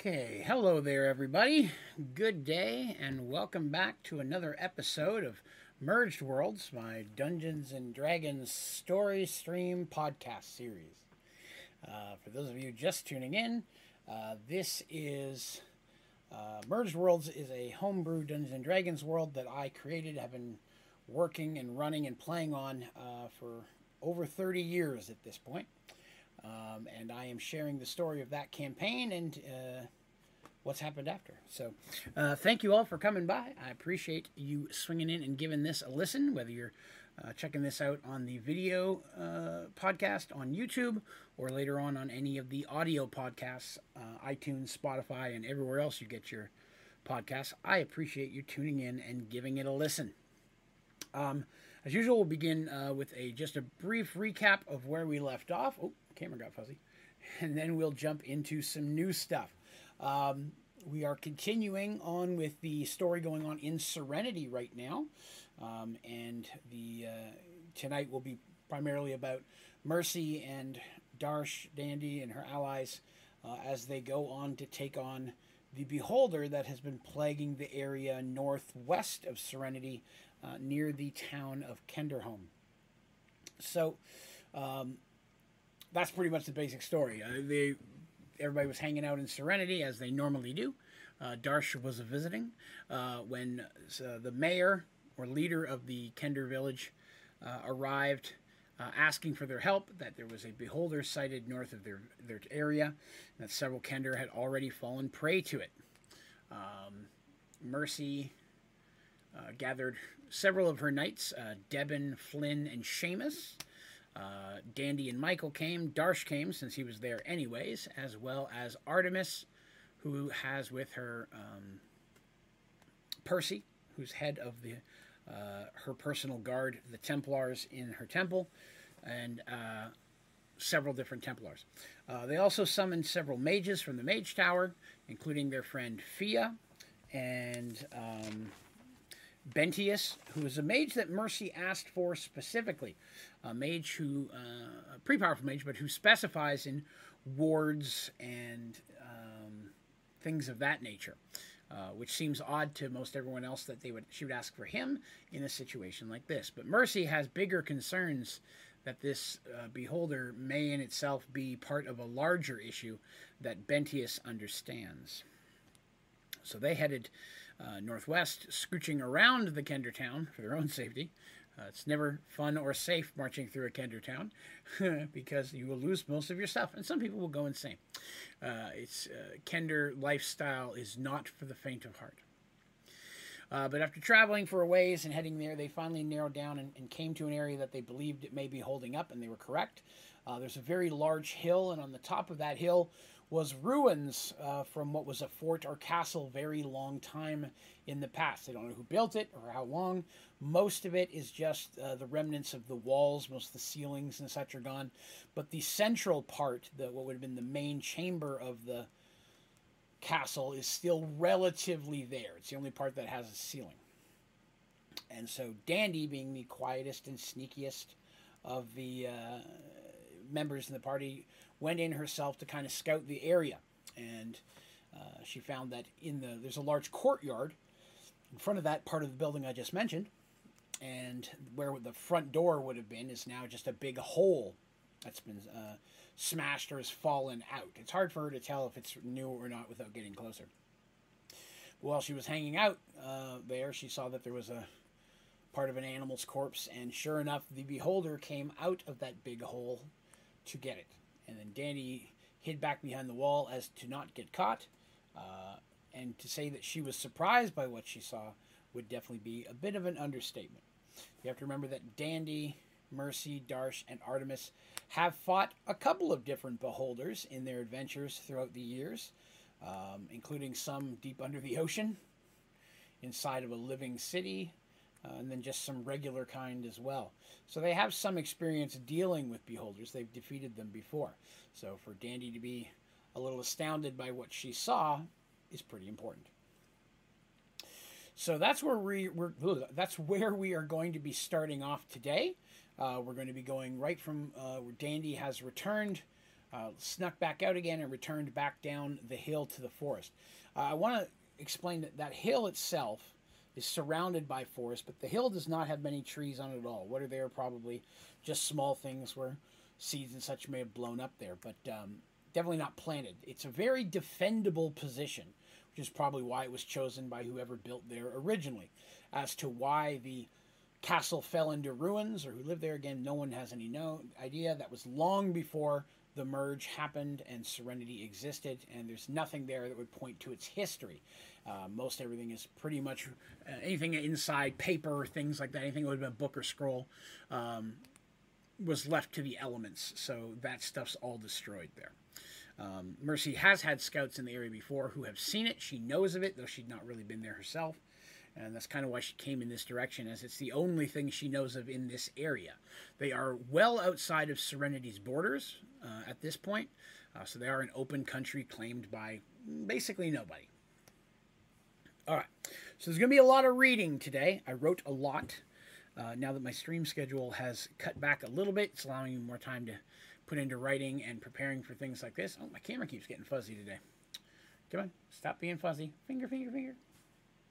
Okay, hello there, everybody. Good day, and welcome back to another episode of Merged Worlds, my Dungeons and Dragons story stream podcast series. Uh, for those of you just tuning in, uh, this is uh, Merged Worlds is a homebrew Dungeons and Dragons world that I created, have been working and running and playing on uh, for over 30 years at this point. Um, and I am sharing the story of that campaign and uh, what's happened after. So, uh, thank you all for coming by. I appreciate you swinging in and giving this a listen, whether you're uh, checking this out on the video uh, podcast on YouTube or later on on any of the audio podcasts, uh, iTunes, Spotify, and everywhere else you get your podcasts. I appreciate you tuning in and giving it a listen. Um, as usual, we'll begin uh, with a just a brief recap of where we left off. Oh, camera got fuzzy. And then we'll jump into some new stuff. Um, we are continuing on with the story going on in Serenity right now. Um, and the uh, tonight will be primarily about Mercy and Darsh Dandy and her allies uh, as they go on to take on the Beholder that has been plaguing the area northwest of Serenity uh, near the town of Kenderholm. So, um, that's pretty much the basic story. Uh, they, everybody was hanging out in Serenity as they normally do. Uh, Darsh was visiting uh, when uh, the mayor or leader of the Kender village uh, arrived, uh, asking for their help. That there was a beholder sighted north of their their area, that several Kender had already fallen prey to it. Um, Mercy gathered several of her knights, Debin, Flynn, and Seamus. Uh, Dandy and Michael came. Darsh came since he was there anyways, as well as Artemis, who has with her um, Percy, who's head of the uh, her personal guard, the Templars in her temple, and uh, several different Templars. Uh, they also summoned several mages from the Mage Tower, including their friend Fia and um, Bentius, who is a mage that Mercy asked for specifically. A mage who, uh, a pretty powerful mage, but who specifies in wards and um, things of that nature. Uh, which seems odd to most everyone else that they would she would ask for him in a situation like this. But Mercy has bigger concerns that this uh, beholder may in itself be part of a larger issue that Bentius understands. So they headed uh, northwest, scooching around the Kender town for their own safety. Uh, it's never fun or safe marching through a Kender town because you will lose most of your stuff, and some people will go insane. Uh, it's uh, Kender lifestyle is not for the faint of heart. Uh, but after traveling for a ways and heading there, they finally narrowed down and, and, came to an area that they believed it may be holding up, and they were correct. Uh, there's a very large hill, and on the top of that hill was ruins uh, from what was a fort or castle very long time in the past. They don't know who built it or how long. Most of it is just uh, the remnants of the walls. Most of the ceilings and such are gone. But the central part, the what would have been the main chamber of the castle, is still relatively there. It's the only part that has a ceiling. And so Dandy, being the quietest and sneakiest of the uh, members in the party, went in herself to kind of scout the area, and uh, she found that in the there's a large courtyard in front of that part of the building I just mentioned, and where the front door would have been is now just a big hole that's been uh, smashed or has fallen out. It's hard for her to tell if it's new or not without getting closer. While she was hanging out uh, there, she saw that there was a part of an animal's corpse, and sure enough, the beholder came out of that big hole to get it and then Dandy hid back behind the wall as to not get caught. Uh, and to say that she was surprised by what she saw would definitely be a bit of an understatement. You have to remember that Dandy, Mercy, Darsh, and Artemis have fought a couple of different beholders in their adventures throughout the years, um, including some deep under the ocean, inside of a living city, uh, and then just some regular kind as well. So they have some experience dealing with beholders. They've defeated them before. So for Dandy to be a little astounded by what she saw is pretty important. So that's where we, we're that's where we are going to be starting off today. Uh, we're going to be going right from uh, where Dandy has returned uh, snuck back out again and returned back down the hill to the forest. Uh, I want to explain that that hill itself is surrounded by forest, but the hill does not have many trees on it at all. What are there? Probably just small things where seeds and such may have blown up there, but um, definitely not planted. It's a very defendable position, which is probably why it was chosen by whoever built there originally. As to why the castle fell into ruins or who lived there again, no one has any no idea. That was long before the merge happened and Serenity existed, and there's nothing there that would point to its history. Uh, most everything is pretty much uh, anything inside paper, things like that, anything that would have been a book or scroll, um, was left to the elements. So that stuff's all destroyed there. Um, Mercy has had scouts in the area before who have seen it. She knows of it, though she'd not really been there herself. And that's kind of why she came in this direction, as it's the only thing she knows of in this area. They are well outside of Serenity's borders uh, at this point, uh, so they are an open country claimed by basically nobody. All right, so there's going to be a lot of reading today. I wrote a lot. Uh, now that my stream schedule has cut back a little bit, it's allowing me more time to put into writing and preparing for things like this. Oh, my camera keeps getting fuzzy today. Come on, stop being fuzzy. Finger, finger, finger.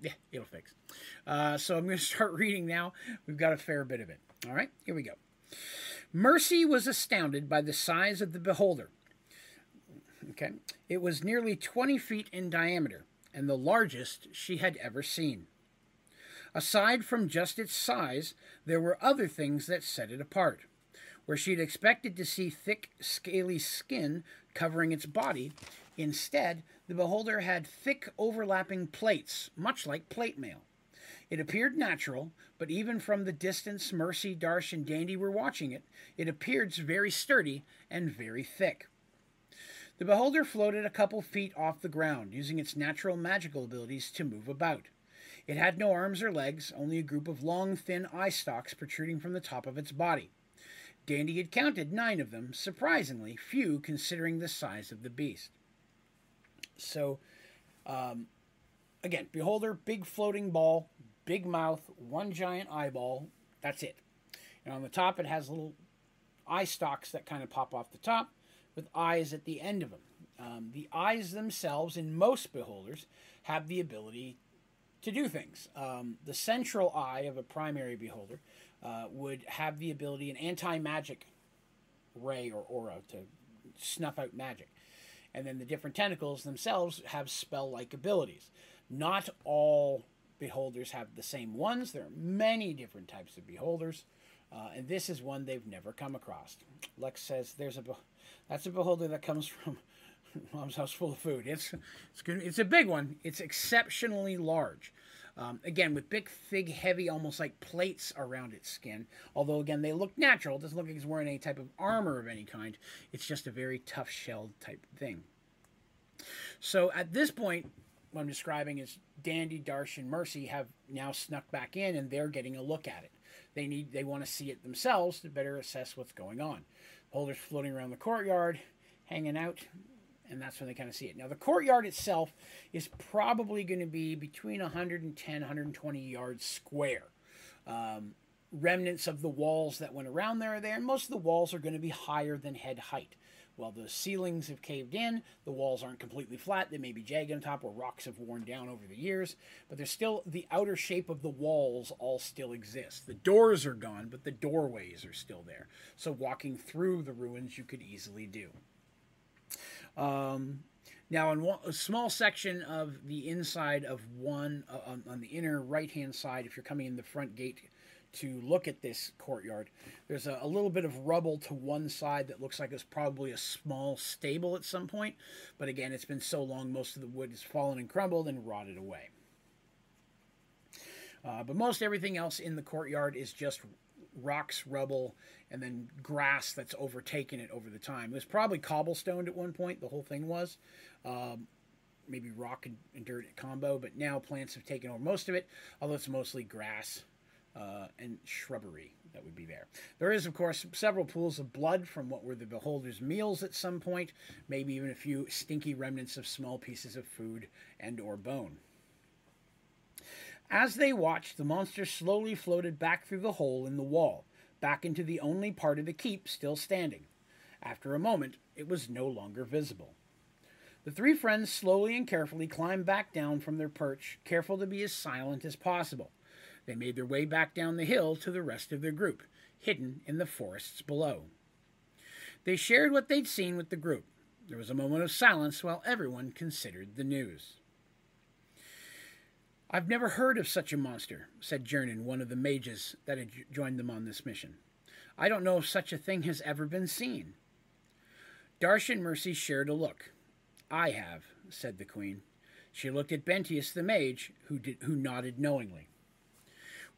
Yeah, it'll fix. Uh, so I'm going to start reading now. We've got a fair bit of it. All right, here we go. Mercy was astounded by the size of the beholder. Okay, it was nearly 20 feet in diameter and the largest she had ever seen. Aside from just its size, there were other things that set it apart. Where she'd expected to see thick, scaly skin covering its body, instead, the beholder had thick, overlapping plates, much like plate mail. It appeared natural, but even from the distance Mercy, Darsh, and Dandy were watching it, it appeared very sturdy and very thick. The beholder floated a couple feet off the ground, using its natural magical abilities to move about. It had no arms or legs, only a group of long, thin eye stalks protruding from the top of its body. Dandy had counted nine of them, surprisingly few considering the size of the beast. So, um, again, beholder, big floating ball, big mouth, one giant eyeball. That's it. And on the top, it has little eye stalks that kind of pop off the top with eyes at the end of them. Um, the eyes themselves, in most beholders, have the ability to do things. Um, the central eye of a primary beholder uh, would have the ability, an anti magic ray or aura to snuff out magic. And then the different tentacles themselves have spell like abilities. Not all beholders have the same ones, there are many different types of beholders. Uh, and this is one they've never come across. Lex says there's a that's a beholder that comes from mom's house full of food. It's it's good. It's a big one. It's exceptionally large. Um, again, with big, thick, heavy, almost like plates around its skin. Although, again, they look natural. It doesn't look like it's wearing any type of armor of any kind. It's just a very tough shelled type thing. So at this point, what I'm describing is Dandy, Darsh, and Mercy have now snuck back in, and they're getting a look at it. They need, they want to see it themselves to better assess what's going on. Holders floating around the courtyard, hanging out, and that's when they kind of see it. Now, the courtyard itself is probably going to be between 110 120 yards square. Um, remnants of the walls that went around there are there, and most of the walls are going to be higher than head height. While the ceilings have caved in, the walls aren't completely flat. They may be jagged on top, or rocks have worn down over the years. But there's still the outer shape of the walls all still exists. The doors are gone, but the doorways are still there. So walking through the ruins, you could easily do. Um, now, in one, a small section of the inside of one, uh, on, on the inner right hand side, if you're coming in the front gate to look at this courtyard. There's a, a, little bit of rubble to one side that looks like it's probably a small stable at some point. But again, it's been so long, most of the wood has fallen and crumbled and rotted away. Uh, but most everything else in the courtyard is just rocks, rubble, and then grass that's overtaken it over the time. It was probably cobblestoned at one point, the whole thing was. Um, maybe rock and, and dirt combo, but now plants have taken over most of it, although it's mostly grass uh, and shrubbery that would be there. There is, of course, several pools of blood from what were the beholder's meals at some point, maybe even a few stinky remnants of small pieces of food and or bone. As they watched, the monster slowly floated back through the hole in the wall, back into the only part of the keep still standing. After a moment, it was no longer visible. The three friends slowly and carefully climbed back down from their perch, careful to be as silent as possible. They made their way back down the hill to the rest of their group, hidden in the forests below. They shared what they'd seen with the group. There was a moment of silence while everyone considered the news. I've never heard of such a monster, said Jernan, one of the mages that had joined them on this mission. I don't know if such a thing has ever been seen. Darsh and Mercy shared a look. I have, said the queen. She looked at Bentius the mage, who, did, who nodded knowingly.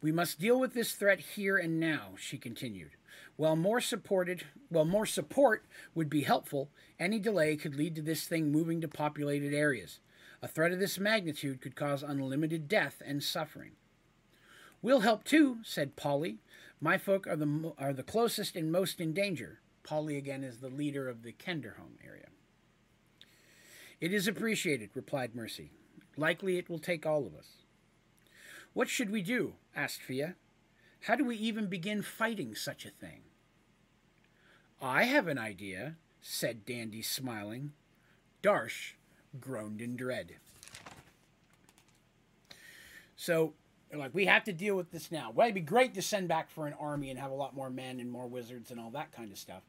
We must deal with this threat here and now, she continued. While more supported, while more support would be helpful, any delay could lead to this thing moving to populated areas. A threat of this magnitude could cause unlimited death and suffering. We'll help too, said Polly. My folk are the, are the closest and most in danger. Polly again is the leader of the Kenderholm area. It is appreciated, replied Mercy. Likely it will take all of us. What should we do? asked Fia. How do we even begin fighting such a thing? I have an idea, said Dandy, smiling. Darsh groaned in dread. So, like, we have to deal with this now. Well, it'd be great to send back for an army and have a lot more men and more wizards and all that kind of stuff.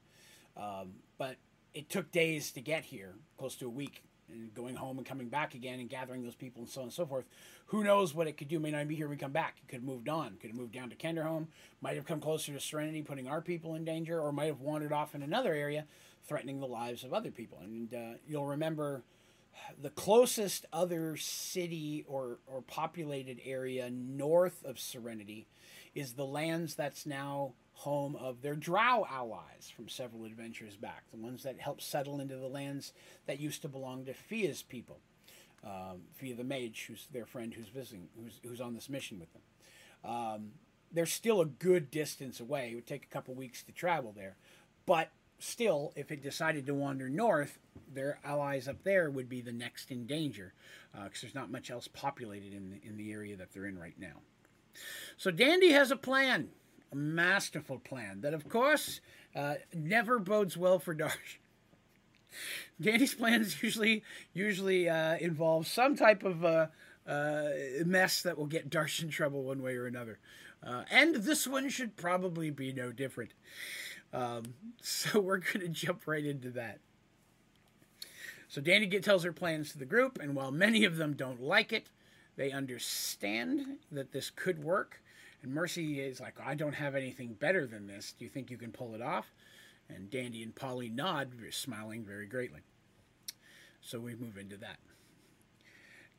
Um, but it took days to get here, close to a week, and going home and coming back again and gathering those people and so on and so forth. Who knows what it could do? May not be here when we come back. It could have moved on. Could have moved down to Kenderholm. Might have come closer to Serenity, putting our people in danger, or might have wandered off in another area, threatening the lives of other people. And uh, you'll remember the closest other city or, or populated area north of Serenity is the lands that's now home of their drow allies from several adventures back, the ones that helped settle into the lands that used to belong to Fia's people. Um, Fia the mage, who's their friend who's visiting, who's, who's on this mission with them. Um, they're still a good distance away. It would take a couple weeks to travel there. But still, if it decided to wander north, their allies up there would be the next in danger because uh, there's not much else populated in the, in the area that they're in right now. So Dandy has a plan, masterful plan that, of course, uh, never bodes well for Darsh. Dandy's plans usually usually uh, involve some type of uh, uh, mess that will get Darsh in trouble one way or another, uh, and this one should probably be no different. Um, so we're going to jump right into that. So Danny tells her plans to the group, and while many of them don't like it, they understand that this could work. And Mercy is like, I don't have anything better than this. Do you think you can pull it off? And Dandy and Polly nod, smiling very greatly. So we move into that.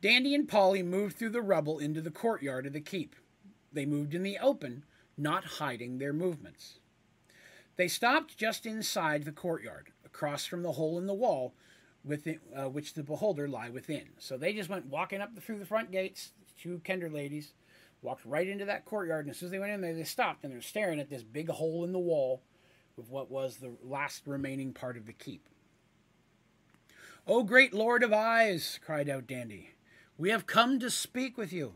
Dandy and Polly moved through the rubble into the courtyard of the keep. They moved in the open, not hiding their movements. They stopped just inside the courtyard, across from the hole in the wall, within, uh, which the beholder lie within. So they just went walking up the, through the front gates, two Kender ladies, walked right into that courtyard, and as soon as they went in there, they stopped and they're staring at this big hole in the wall with what was the last remaining part of the keep. O great Lord of Eyes, cried out Dandy, we have come to speak with you.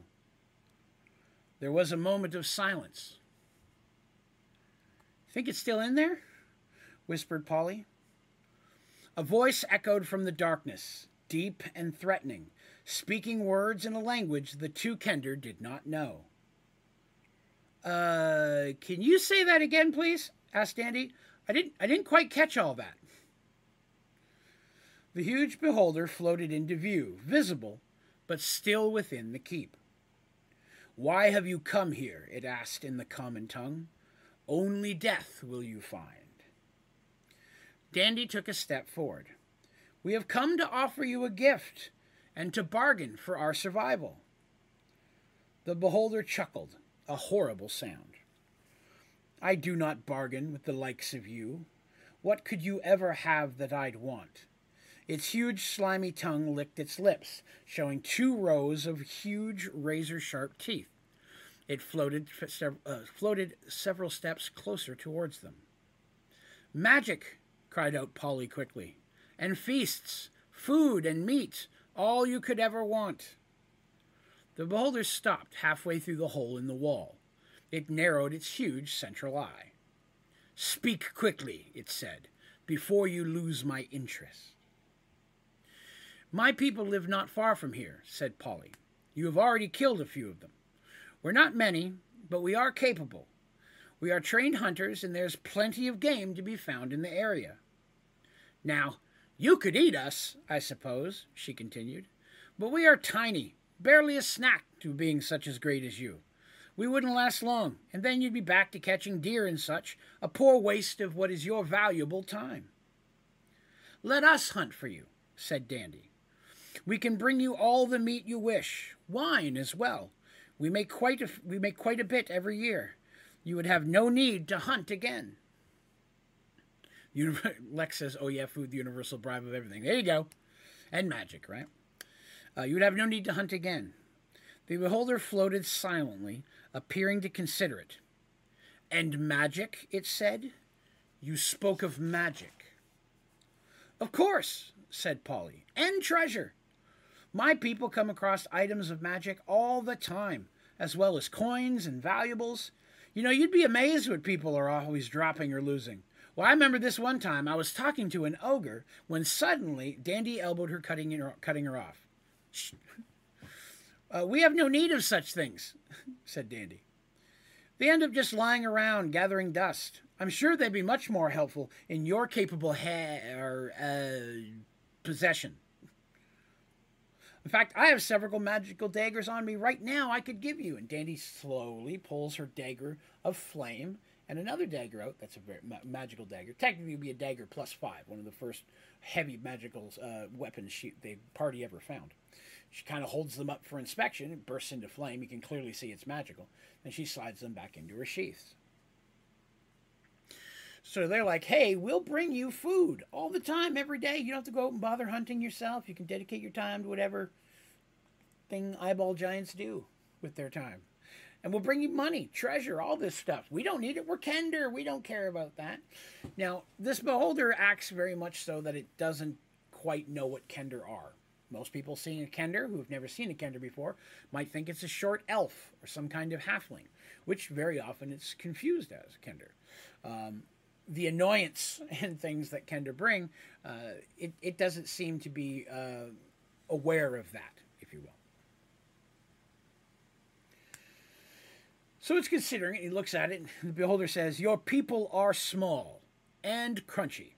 There was a moment of silence. Think it's still in there? whispered Polly. A voice echoed from the darkness, deep and threatening, speaking words in a language the two Kender did not know. Uh, can you say that again, please? asked Dandy. I didn't I didn't quite catch all that. The huge beholder floated into view, visible, but still within the keep. Why have you come here? it asked in the common tongue. Only death will you find. Dandy took a step forward. We have come to offer you a gift and to bargain for our survival. The beholder chuckled, a horrible sound. I do not bargain with the likes of you. What could you ever have that I'd want? Its huge, slimy tongue licked its lips, showing two rows of huge, razor sharp teeth. It floated, uh, floated several steps closer towards them. Magic, cried out Polly quickly, and feasts, food and meat, all you could ever want. The beholder stopped halfway through the hole in the wall. It narrowed its huge central eye. Speak quickly, it said. before you lose my interest. My people live not far from here, said Polly. You have already killed a few of them. We're not many, but we are capable. We are trained hunters, and there's plenty of game to be found in the area. Now, you could eat us, I suppose, she continued, but we are tiny, barely a snack to being such as great as you. We wouldn't last long, and then you'd be back to catching deer and such, a poor waste of what is your valuable time. Let us hunt for you, said Dandy. We can bring you all the meat you wish, wine as well. We make quite a, we make quite a bit every year. You would have no need to hunt again. Lex says, "Oh yeah, food, the universal bribe of everything." There you go, and magic, right? Uh, you would have no need to hunt again. The beholder floated silently, appearing to consider it. And magic, it said. You spoke of magic. Of course, said Polly, and treasure. My people come across items of magic all the time, as well as coins and valuables. You know, you'd be amazed what people are always dropping or losing. Well, I remember this one time I was talking to an ogre when suddenly Dandy elbowed her, cutting her, cutting her off. Uh, we have no need of such things, said Dandy. They end up just lying around gathering dust. I'm sure they'd be much more helpful in your capable or, uh, possession. In fact, I have several magical daggers on me right now I could give you. And Dandy slowly pulls her dagger of flame and another dagger out. That's a very ma- magical dagger. Technically, would be a dagger plus five, one of the first heavy magical uh, weapons she, the party ever found. She kind of holds them up for inspection. It bursts into flame. You can clearly see it's magical. And she slides them back into her sheaths. So they're like, hey, we'll bring you food all the time, every day. You don't have to go out and bother hunting yourself. You can dedicate your time to whatever thing eyeball giants do with their time. And we'll bring you money, treasure, all this stuff. We don't need it. We're Kender. We don't care about that. Now, this beholder acts very much so that it doesn't quite know what Kender are. Most people seeing a Kender who've never seen a Kender before might think it's a short elf or some kind of halfling, which very often it's confused as Kender. Um, the annoyance and things that Kender bring, uh, it, it doesn't seem to be uh, aware of that, if you will. So it's considering it. He looks at it, and the beholder says, Your people are small and crunchy,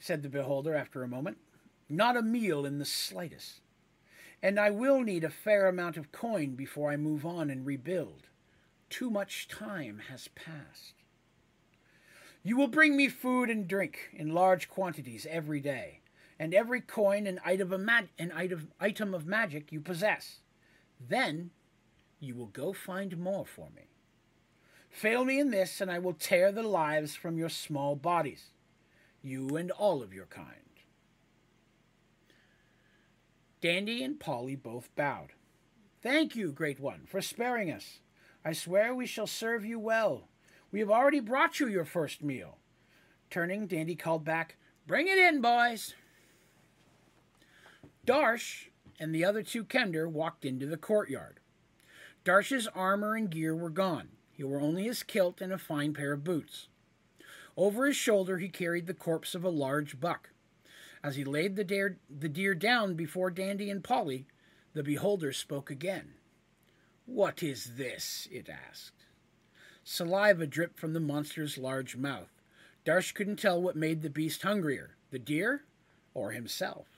said the beholder after a moment. Not a meal in the slightest. And I will need a fair amount of coin before I move on and rebuild. Too much time has passed. You will bring me food and drink in large quantities every day, and every coin and item of, mag- an item of magic you possess. Then you will go find more for me. Fail me in this, and I will tear the lives from your small bodies, you and all of your kind. Dandy and Polly both bowed. Thank you, Great One, for sparing us. I swear we shall serve you well. We have already brought you your first meal. Turning, Dandy called back, Bring it in, boys. Darsh and the other two Kender walked into the courtyard. Darsh's armor and gear were gone. He wore only his kilt and a fine pair of boots. Over his shoulder he carried the corpse of a large buck. As he laid the deer, the deer down before Dandy and Polly, the beholder spoke again. What is this? it asked. Saliva dripped from the monster's large mouth. Darsh couldn't tell what made the beast hungrier, the deer or himself.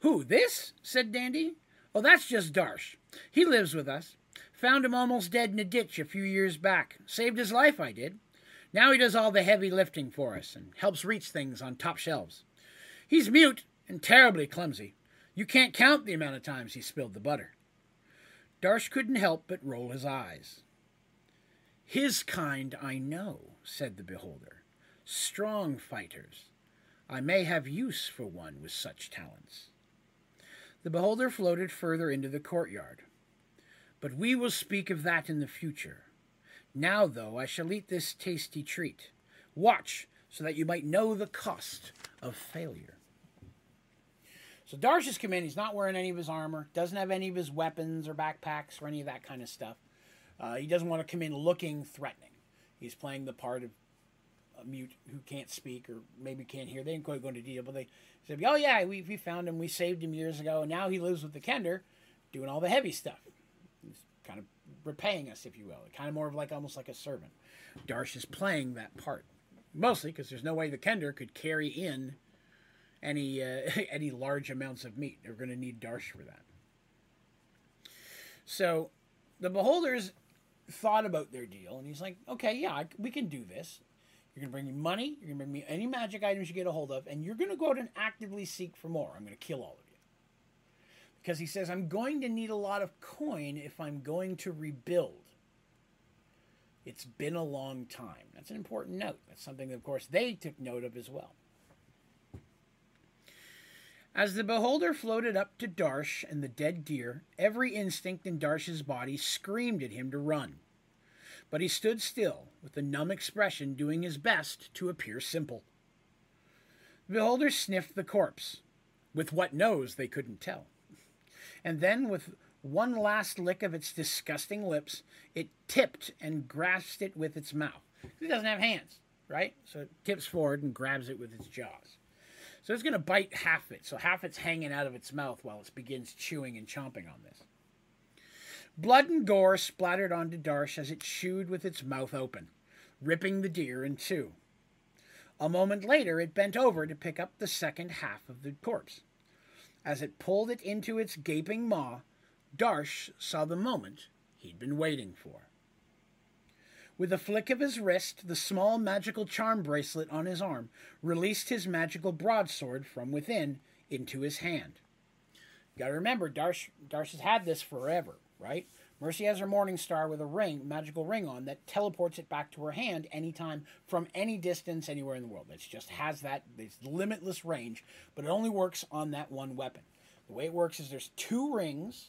Who, this? said Dandy. Oh, that's just Darsh. He lives with us. Found him almost dead in a ditch a few years back. Saved his life, I did. Now he does all the heavy lifting for us and helps reach things on top shelves. He's mute and terribly clumsy. You can't count the amount of times he spilled the butter. Darsh couldn't help but roll his eyes. His kind I know, said the beholder. Strong fighters. I may have use for one with such talents. The beholder floated further into the courtyard. But we will speak of that in the future. Now, though, I shall eat this tasty treat. Watch, so that you might know the cost of failure. So Darsh has come in. He's not wearing any of his armor, doesn't have any of his weapons or backpacks or any of that kind of stuff. Uh, he doesn't want to come in looking threatening. He's playing the part of a mute who can't speak or maybe can't hear. They didn't quite go into detail, but they said, "Oh yeah, we we found him. We saved him years ago, and now he lives with the Kender, doing all the heavy stuff. Kind of repaying us, if you will. Kind of more of like almost like a servant." Darsh is playing that part mostly because there's no way the Kender could carry in any uh, any large amounts of meat. They're going to need Darsh for that. So the beholders thought about their deal, and he's like, "Okay, yeah, we can do this. You're going to bring me money. You're going to bring me any magic items you get a hold of, and you're going to go out and actively seek for more. I'm going to kill all of you." Because he says, "I'm going to need a lot of coin if I'm going to rebuild." It's been a long time. That's an important note. That's something that, of course, they took note of as well. As the beholder floated up to Darsh and the dead deer, every instinct in Darsh's body screamed at him to run. But he stood still, with a numb expression doing his best to appear simple. The beholder sniffed the corpse. With what nose, they couldn't tell. And then, with one last lick of its disgusting lips, it tipped and grasped it with its mouth. It doesn't have hands, right? So it tips forward and grabs it with its jaws. So it's going to bite half it. So half it's hanging out of its mouth while it begins chewing and chomping on this. Blood and gore splattered onto Darsh as it chewed with its mouth open, ripping the deer in two. A moment later, it bent over to pick up the second half of the corpse. As it pulled it into its gaping maw, Darsh saw the moment he'd been waiting for. With a flick of his wrist, the small magical charm bracelet on his arm released his magical broadsword from within into his hand. You gotta remember, Darsh, Darsh has had this forever, right? Mercy has her Morning Star with a ring, magical ring on, that teleports it back to her hand anytime from any distance anywhere in the world. It just has that it's limitless range, but it only works on that one weapon. The way it works is there's two rings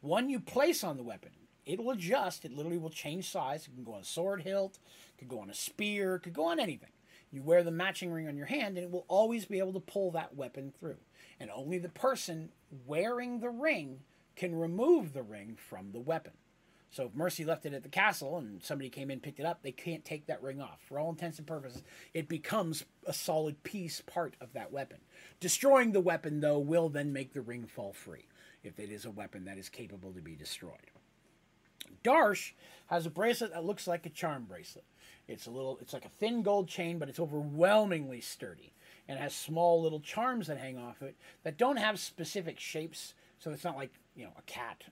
one you place on the weapon. It'll adjust. It literally will change size. It can go on a sword hilt, could go on a spear, it could go on anything. You wear the matching ring on your hand, and it will always be able to pull that weapon through. And only the person wearing the ring can remove the ring from the weapon. So if Mercy left it at the castle and somebody came in picked it up, they can't take that ring off. For all intents and purposes, it becomes a solid piece part of that weapon. Destroying the weapon, though, will then make the ring fall free if it is a weapon that is capable to be destroyed. Darsh has a bracelet that looks like a charm bracelet. It's a little it's like a thin gold chain, but it's overwhelmingly sturdy and has small little charms that hang off it that don't have specific shapes, so it's not like, you know, a cat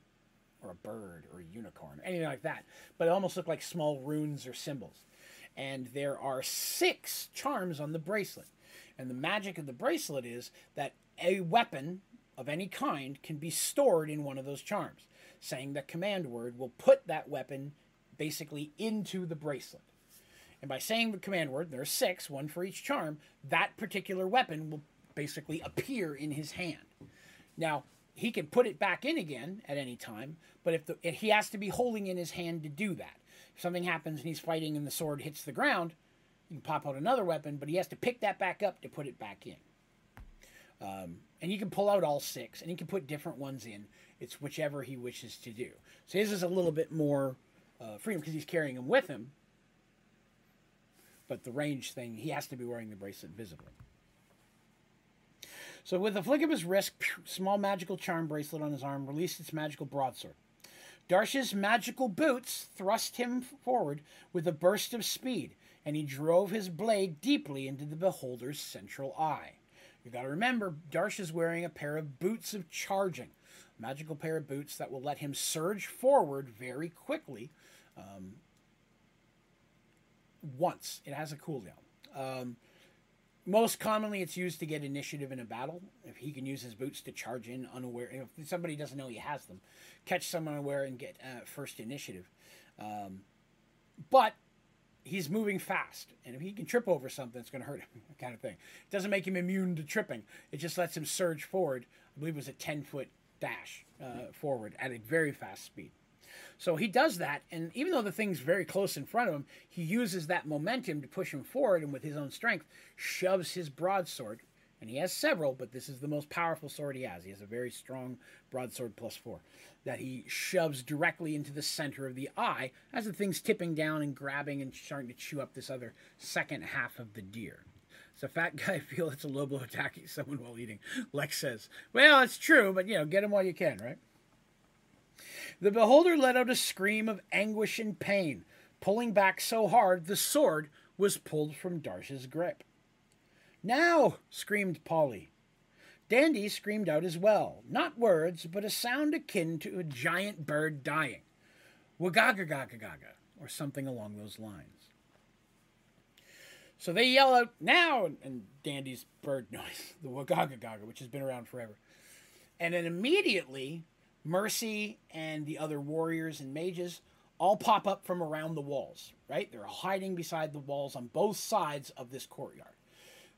or a bird or a unicorn, anything like that. But it almost look like small runes or symbols. And there are six charms on the bracelet. And the magic of the bracelet is that a weapon of any kind can be stored in one of those charms, saying the command word will put that weapon basically into the bracelet. And by saying the command word, there are six, one for each charm, that particular weapon will basically appear in his hand. Now, he can put it back in again at any time, but if, the, he has to be holding in his hand to do that. If something happens and he's fighting and the sword hits the ground, you can pop out another weapon, but he has to pick that back up to put it back in. Um, and you can pull out all six, and he can put different ones in. It's whichever he wishes to do. So his is a little bit more uh, freedom because he's carrying them with him. But the range thing, he has to be wearing the bracelet visibly. So with a flick of his wrist, small magical charm bracelet on his arm released its magical broadsword. Darsh's magical boots thrust him forward with a burst of speed, and he drove his blade deeply into the beholder's central eye. You got to remember, Darsh is wearing a pair of boots of charging, magical pair of boots that will let him surge forward very quickly. Um, once it has a cooldown. Um, most commonly, it's used to get initiative in a battle. If he can use his boots to charge in unaware, if somebody doesn't know he has them, catch someone unaware and get uh, first initiative. Um, but he's moving fast, and if he can trip over something, it's going to hurt him, kind of thing. It doesn't make him immune to tripping. It just lets him surge forward. I believe it was a ten foot dash uh, forward at a very fast speed. So he does that, and even though the thing's very close in front of him, he uses that momentum to push him forward, and with his own strength, shoves his broadsword, And he has several, but this is the most powerful sword he has. He has a very strong broadsword plus four that he shoves directly into the center of the eye as the thing's tipping down and grabbing and starting to chew up this other second half of the deer. A fat guy feel it's a low blow attacking someone while eating. Lex says, Well, it's true, but you know, get him while you can, right? The beholder let out a scream of anguish and pain, pulling back so hard the sword was pulled from Darsh's grip. Now! screamed Polly. Dandy screamed out as well, not words, but a sound akin to a giant bird dying. Wagaga gaga gaga, or something along those lines. So they yell out now, and Dandy's bird noise, the Wagaga gaga, which has been around forever. And then immediately, Mercy and the other warriors and mages all pop up from around the walls, right? They're hiding beside the walls on both sides of this courtyard.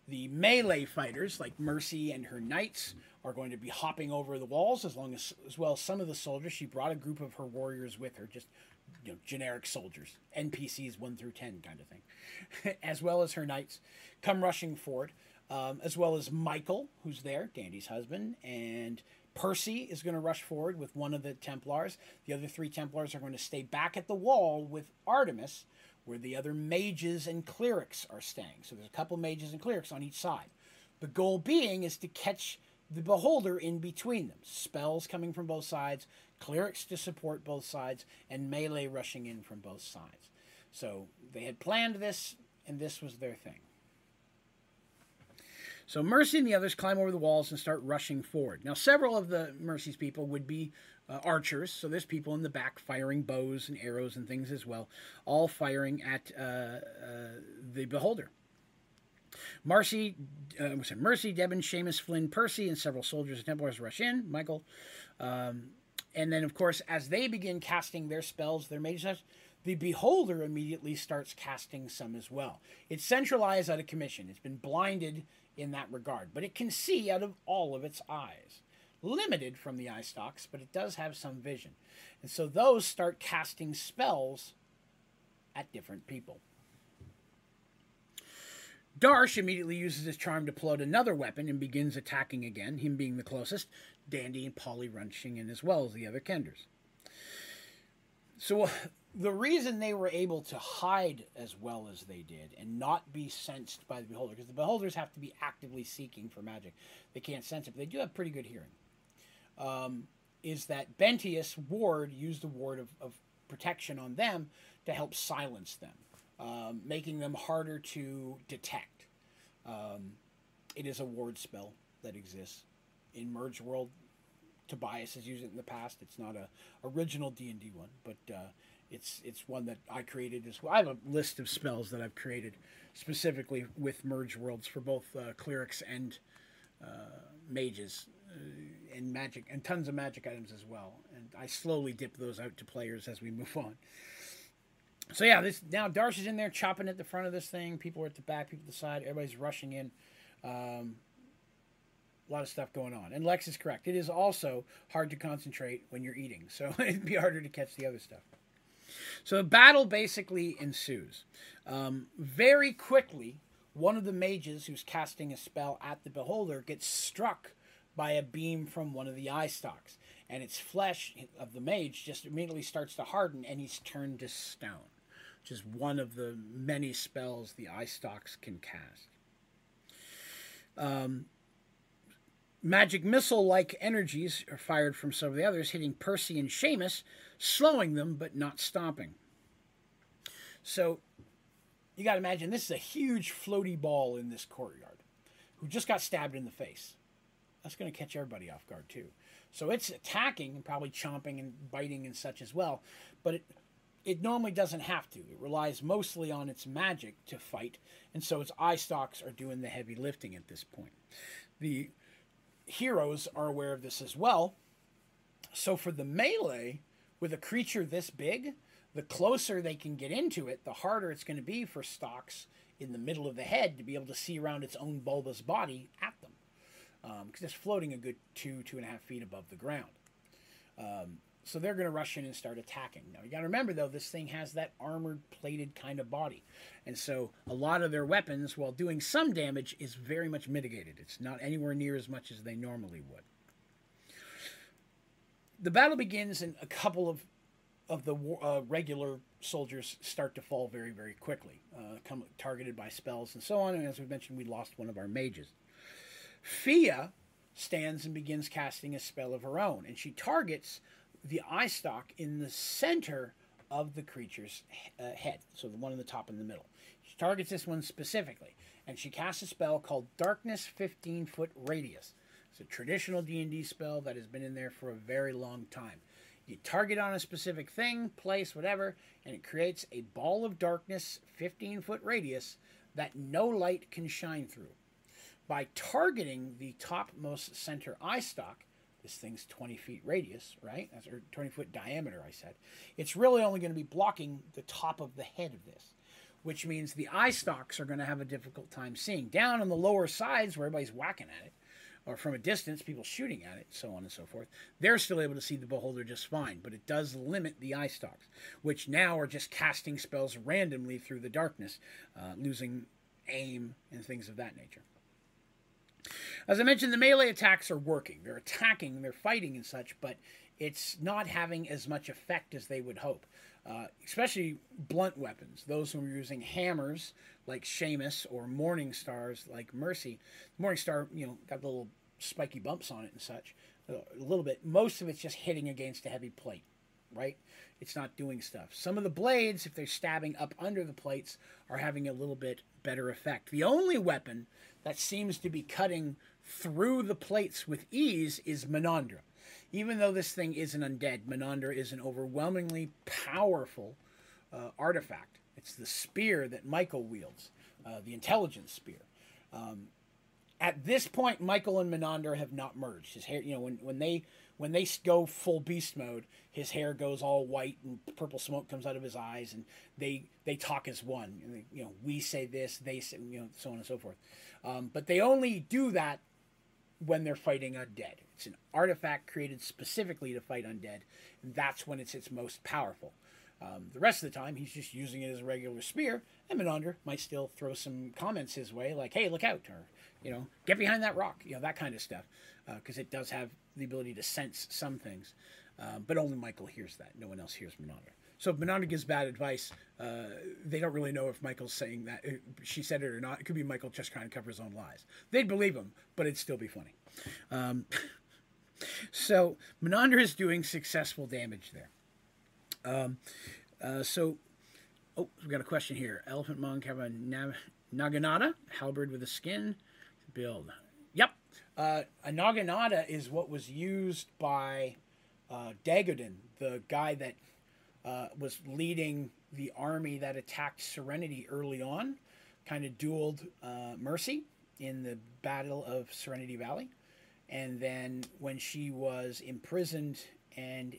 The melee fighters, like Mercy and her knights, are going to be hopping over the walls as long as as well as some of the soldiers. She brought a group of her warriors with her, just you know, generic soldiers, NPCs one through ten kind of thing, as well as her knights, come rushing forward, um, as well as Michael, who's there, Dandy's husband, and Percy is going to rush forward with one of the Templars. The other three Templars are going to stay back at the wall with Artemis, where the other mages and clerics are staying. So there's a couple mages and clerics on each side. The goal being is to catch the beholder in between them. Spells coming from both sides, clerics to support both sides, and melee rushing in from both sides. So they had planned this, and this was their thing. So Mercy and the others climb over the walls and start rushing forward. Now, several of the Mercy's people would be uh, archers, so there's people in the back firing bows and arrows and things as well, all firing at uh, uh, the beholder. Marcy, uh, Mercy, Devon, Seamus, Flynn, Percy, and several soldiers and Templars rush in. Michael, um, and then of course, as they begin casting their spells, their mages, the beholder immediately starts casting some as well. It's centralized out of commission. It's been blinded in that regard, but it can see out of all of its eyes. Limited from the eye stalks, but it does have some vision. And so those start casting spells at different people. Darsh immediately uses his charm to pull out another weapon and begins attacking again, him being the closest, Dandy and Polly runching in as well as the other Kenders. So the reason they were able to hide as well as they did and not be sensed by the beholder, because the beholders have to be actively seeking for magic, they can't sense it, but they do have pretty good hearing. Um, is that Bentius Ward used a ward of, of, protection on them to help silence them, um, making them harder to detect. Um, it is a ward spell that exists in Merge World. Tobias has used it in the past. It's not a original D and D one, but uh, it's it's one that I created as well. I have a list of spells that I've created specifically with merge worlds for both uh, clerics and uh, mages uh, and magic and tons of magic items as well. And I slowly dip those out to players as we move on. So yeah, this now Darsh is in there chopping at the front of this thing. People are at the back, people at the side. Everybody's rushing in. Um, a lot of stuff going on. And Lex is correct. It is also hard to concentrate when you're eating, so it'd be harder to catch the other stuff. So a battle basically ensues. Um, very quickly, one of the mages who's casting a spell at the beholder gets struck by a beam from one of the eye stalks, and its flesh of the mage just immediately starts to harden, and he's turned to stone, which is one of the many spells the eye stalks can cast. Um, magic missile like energies are fired from some of the others, hitting Percy and Seamus, slowing them but not stopping. So you got to imagine this is a huge floaty ball in this courtyard who just got stabbed in the face. That's going to catch everybody off guard too. So it's attacking and probably chomping and biting and such as well, but it it normally doesn't have to. It relies mostly on its magic to fight, and so its eye stalks are doing the heavy lifting at this point. The heroes are aware of this as well. So for the melee, with a creature this big, the closer they can get into it, the harder it's going to be for stalks in the middle of the head to be able to see around its own bulbous body at them. Because um, it's floating a good two, two and a half feet above the ground. Um, So they're going to rush in and start attacking. Now, you got to remember, though, this thing has that armored plated kind of body. And so a lot of their weapons, while doing some damage, is very much mitigated. It's not anywhere near as much as they normally would. The battle begins, and a couple of of the uh, regular soldiers start to fall very, very quickly, uh, come targeted by spells and so on. And as we mentioned, we lost one of our mages. Fia stands and begins casting a spell of her own, and she targets the eye stalk in the center of the creature's uh, head, so the one in the top and the middle. She targets this one specifically, and she casts a spell called Darkness 15 Foot Radius. It's a traditional D&D spell that has been in there for a very long time. You target on a specific thing, place, whatever, and it creates a ball of darkness 15 foot radius that no light can shine through. By targeting the topmost center eye stalk, this thing's 20 feet radius, right? That's or 20 foot diameter, I said. It's really only going to be blocking the top of the head of this, which means the eye stalks are going to have a difficult time seeing. Down on the lower sides, where everybody's whacking at it, or from a distance, people shooting at it, so on and so forth, they're still able to see the beholder just fine. But it does limit the eye stalks, which now are just casting spells randomly through the darkness, uh, losing aim and things of that nature. As I mentioned, the melee attacks are working. They're attacking, they're fighting and such, but it's not having as much effect as they would hope. Uh, especially blunt weapons. Those who are using hammers like Seamus or Morning Stars like Mercy. Morning Star, you know, got the little spiky bumps on it and such. A little bit. Most of it's just hitting against a heavy plate, right? It's not doing stuff. Some of the blades, if they're stabbing up under the plates, are having a little bit better effect. The only weapon that seems to be cutting through the plates with ease is Menandra even though this thing isn't undead, Menandra is an overwhelmingly powerful uh, artifact. It's the spear that Michael wields, uh, the intelligence spear. Um, at this point, Michael and Menandra have not merged. His hair, you know, when, when they when they go full beast mode, his hair goes all white and purple smoke comes out of his eyes, and they they talk as one. They, you know, we say this, they say, you know, so on and so forth. Um, but they only do that when they're fighting undead. It's an artifact created specifically to fight undead, and that's when it's its most powerful. Um, the rest of the time, he's just using it as a regular spear, and Menandra might still throw some comments his way, like, hey, look out, or, you know, get behind that rock, you know, that kind of stuff, because uh, it does have the ability to sense some things. Um, but only Michael hears that. No one else hears Menandra. So if Menandra gives bad advice, uh, they don't really know if Michael's saying that uh, she said it or not. It could be Michael just trying to cover his own lies. They'd believe him, but it'd still be funny. Um, so Menandra is doing successful damage there. Um, uh, so, oh, we got a question here. Elephant monk have a na- naginata halberd with a skin build. Yep, uh, a naginata is what was used by uh, Dagoden, the guy that uh, was leading the army that attacked Serenity early on, kind of dueled uh, Mercy in the Battle of Serenity Valley. And then when she was imprisoned and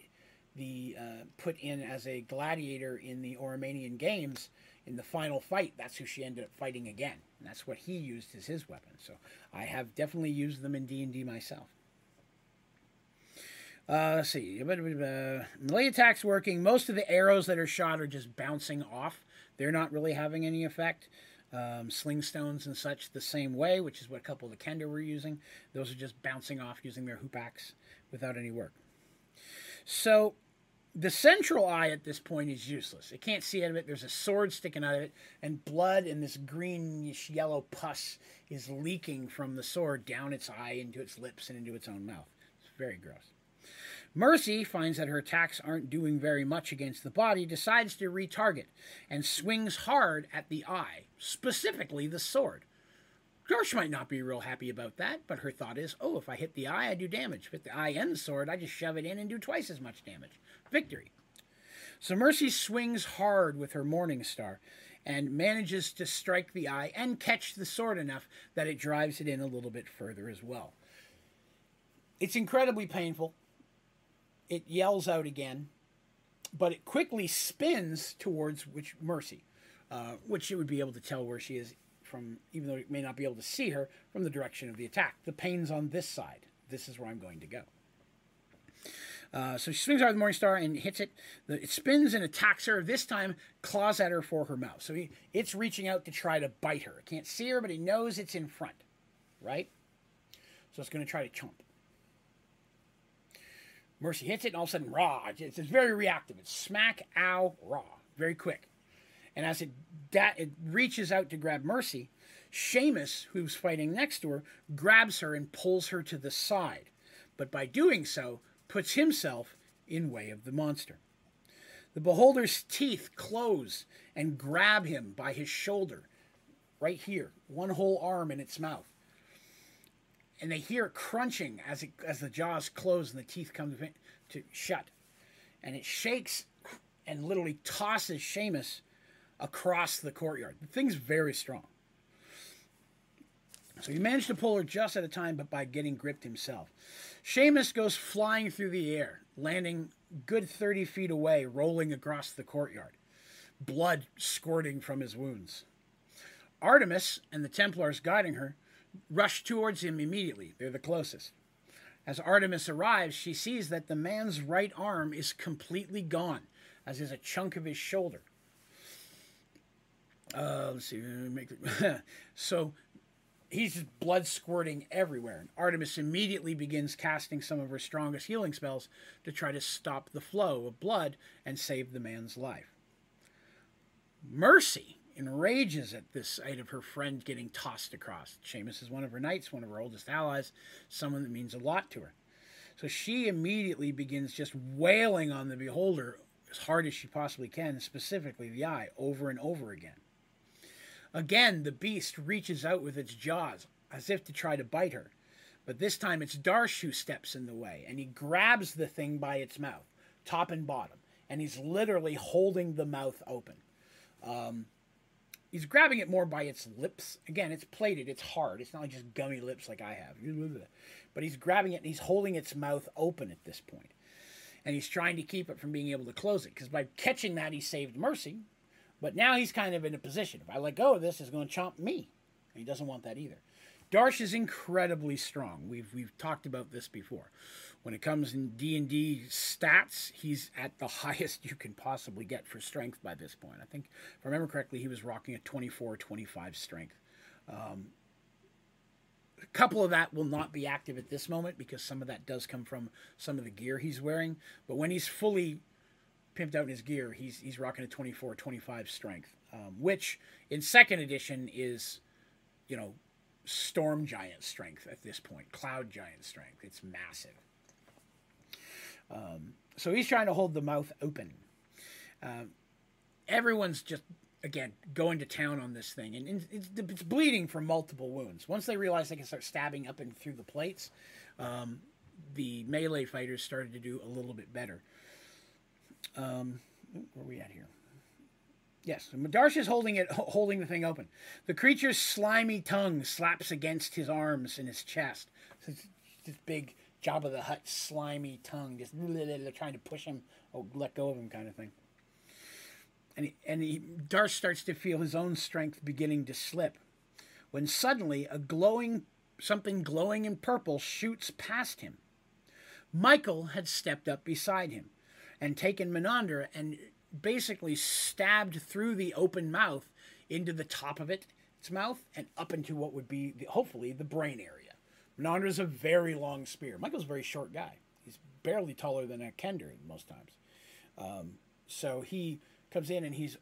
the uh, put in as a gladiator in the Oromanian Games, in the final fight, that's who she ended up fighting again. And that's what he used as his weapon. So I have definitely used them in D&D myself. Uh, let's see. Uh, melee attacks working. Most of the arrows that are shot are just bouncing off. They're not really having any effect. Um, sling stones and such the same way, which is what a couple of the Kender were using. Those are just bouncing off using their hoopak without any work. So the central eye at this point is useless. It can't see out of it. There's a sword sticking out of it, and blood and this greenish yellow pus is leaking from the sword down its eye into its lips and into its own mouth. It's very gross. Mercy finds that her attacks aren't doing very much against the body, decides to retarget, and swings hard at the eye, specifically the sword. Gersh might not be real happy about that, but her thought is, oh, if I hit the eye, I do damage. If the eye and the sword, I just shove it in and do twice as much damage. Victory. So Mercy swings hard with her Morning Star and manages to strike the eye and catch the sword enough that it drives it in a little bit further as well. It's incredibly painful it yells out again, but it quickly spins towards which Mercy, uh, which it would be able to tell where she is from, even though it may not be able to see her from the direction of the attack. The pain's on this side. This is where I'm going to go. Uh, so she swings out the Morning Star and hits it. It spins and attacks her. This time, claws at her for her mouth. So he, it's reaching out to try to bite her. It can't see her, but it knows it's in front, right? So it's going to try to chomp. Mercy hits it, and all of a sudden, raw. It's, it's very reactive. It's smack, ow, raw. Very quick. And as it, it reaches out to grab Mercy, Seamus, who's fighting next to her, grabs her and pulls her to the side. But by doing so, puts himself in way of the monster. The beholder's teeth close and grab him by his shoulder, right here, one whole arm in its mouth. And they hear crunching as it, as the jaws close and the teeth come to shut. And it shakes and literally tosses Seamus across the courtyard. The thing's very strong. So he managed to pull her just at a time, but by getting gripped himself. Seamus goes flying through the air, landing good 30 feet away, rolling across the courtyard, blood squirting from his wounds. Artemis and the Templars guiding her rush towards him immediately. They're the closest. As Artemis arrives, she sees that the man's right arm is completely gone, as is a chunk of his shoulder. Uh, let's see. so he's just blood squirting everywhere. And Artemis immediately begins casting some of her strongest healing spells to try to stop the flow of blood and save the man's life. Mercy enrages at this sight of her friend getting tossed across. Seamus is one of her knights, one of her oldest allies, someone that means a lot to her. So she immediately begins just wailing on the beholder as hard as she possibly can, specifically the eye, over and over again. Again, the beast reaches out with its jaws as if to try to bite her. But this time it's Darsh who steps in the way, and he grabs the thing by its mouth, top and bottom, and he's literally holding the mouth open. Um, he's grabbing it more by its lips. Again, it's plated, it's hard. It's not like just gummy lips like I have. But he's grabbing it and he's holding its mouth open at this point. And he's trying to keep it from being able to close it. Because by catching that, he saved Mercy. But now he's kind of in a position. If I let go of this, it's going to chomp me. And he doesn't want that either. Darsh is incredibly strong. We've we've talked about this before. When it comes in D and D stats, he's at the highest you can possibly get for strength by this point. I think, if I remember correctly, he was rocking a 24, 25 strength. Um, a couple of that will not be active at this moment because some of that does come from some of the gear he's wearing. But when he's fully pimped out in his gear, he's he's rocking a 24, 25 strength, um, which in second edition is, you know, storm giant strength at this point, cloud giant strength. It's massive. Um, so he's trying to hold the mouth open. Uh, everyone's just again going to town on this thing, and it's, it's, bleeding from multiple wounds. Once they realize they can start stabbing up and through the plates, um, the melee fighters started to do a little bit better. Um, where are we at here? Yes, Darsh is holding it, holding the thing open. The creature's slimy tongue slaps against his arms and his chest. So this big Jabba the Hutt slimy tongue, just trying to push him, oh, let go of him, kind of thing. And he, and he, Darsh starts to feel his own strength beginning to slip, when suddenly a glowing, something glowing in purple shoots past him. Michael had stepped up beside him and taken Menandra and basically stabbed through the open mouth into the top of it, its mouth, and up into what would be the, hopefully the brain area. Menandra's a very long spear. Michael's a very short guy. He's barely taller than a Kender most times. Um, so he comes in and he's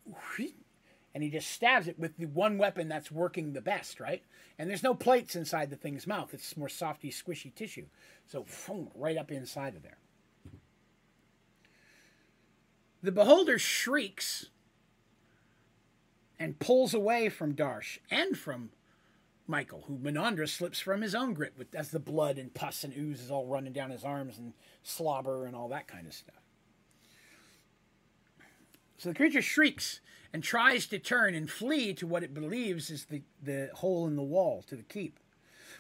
and he just stabs it with the one weapon that's working the best, right? And there's no plates inside the thing's mouth. It's more softy, squishy tissue. So right up inside of there. The beholder shrieks and pulls away from Darsh and from Michael, who Menandra slips from his own grip with, as the blood and pus and ooze is all running down his arms and slobber and all that kind of stuff. So the creature shrieks and tries to turn and flee to what it believes is the, the hole in the wall to the keep.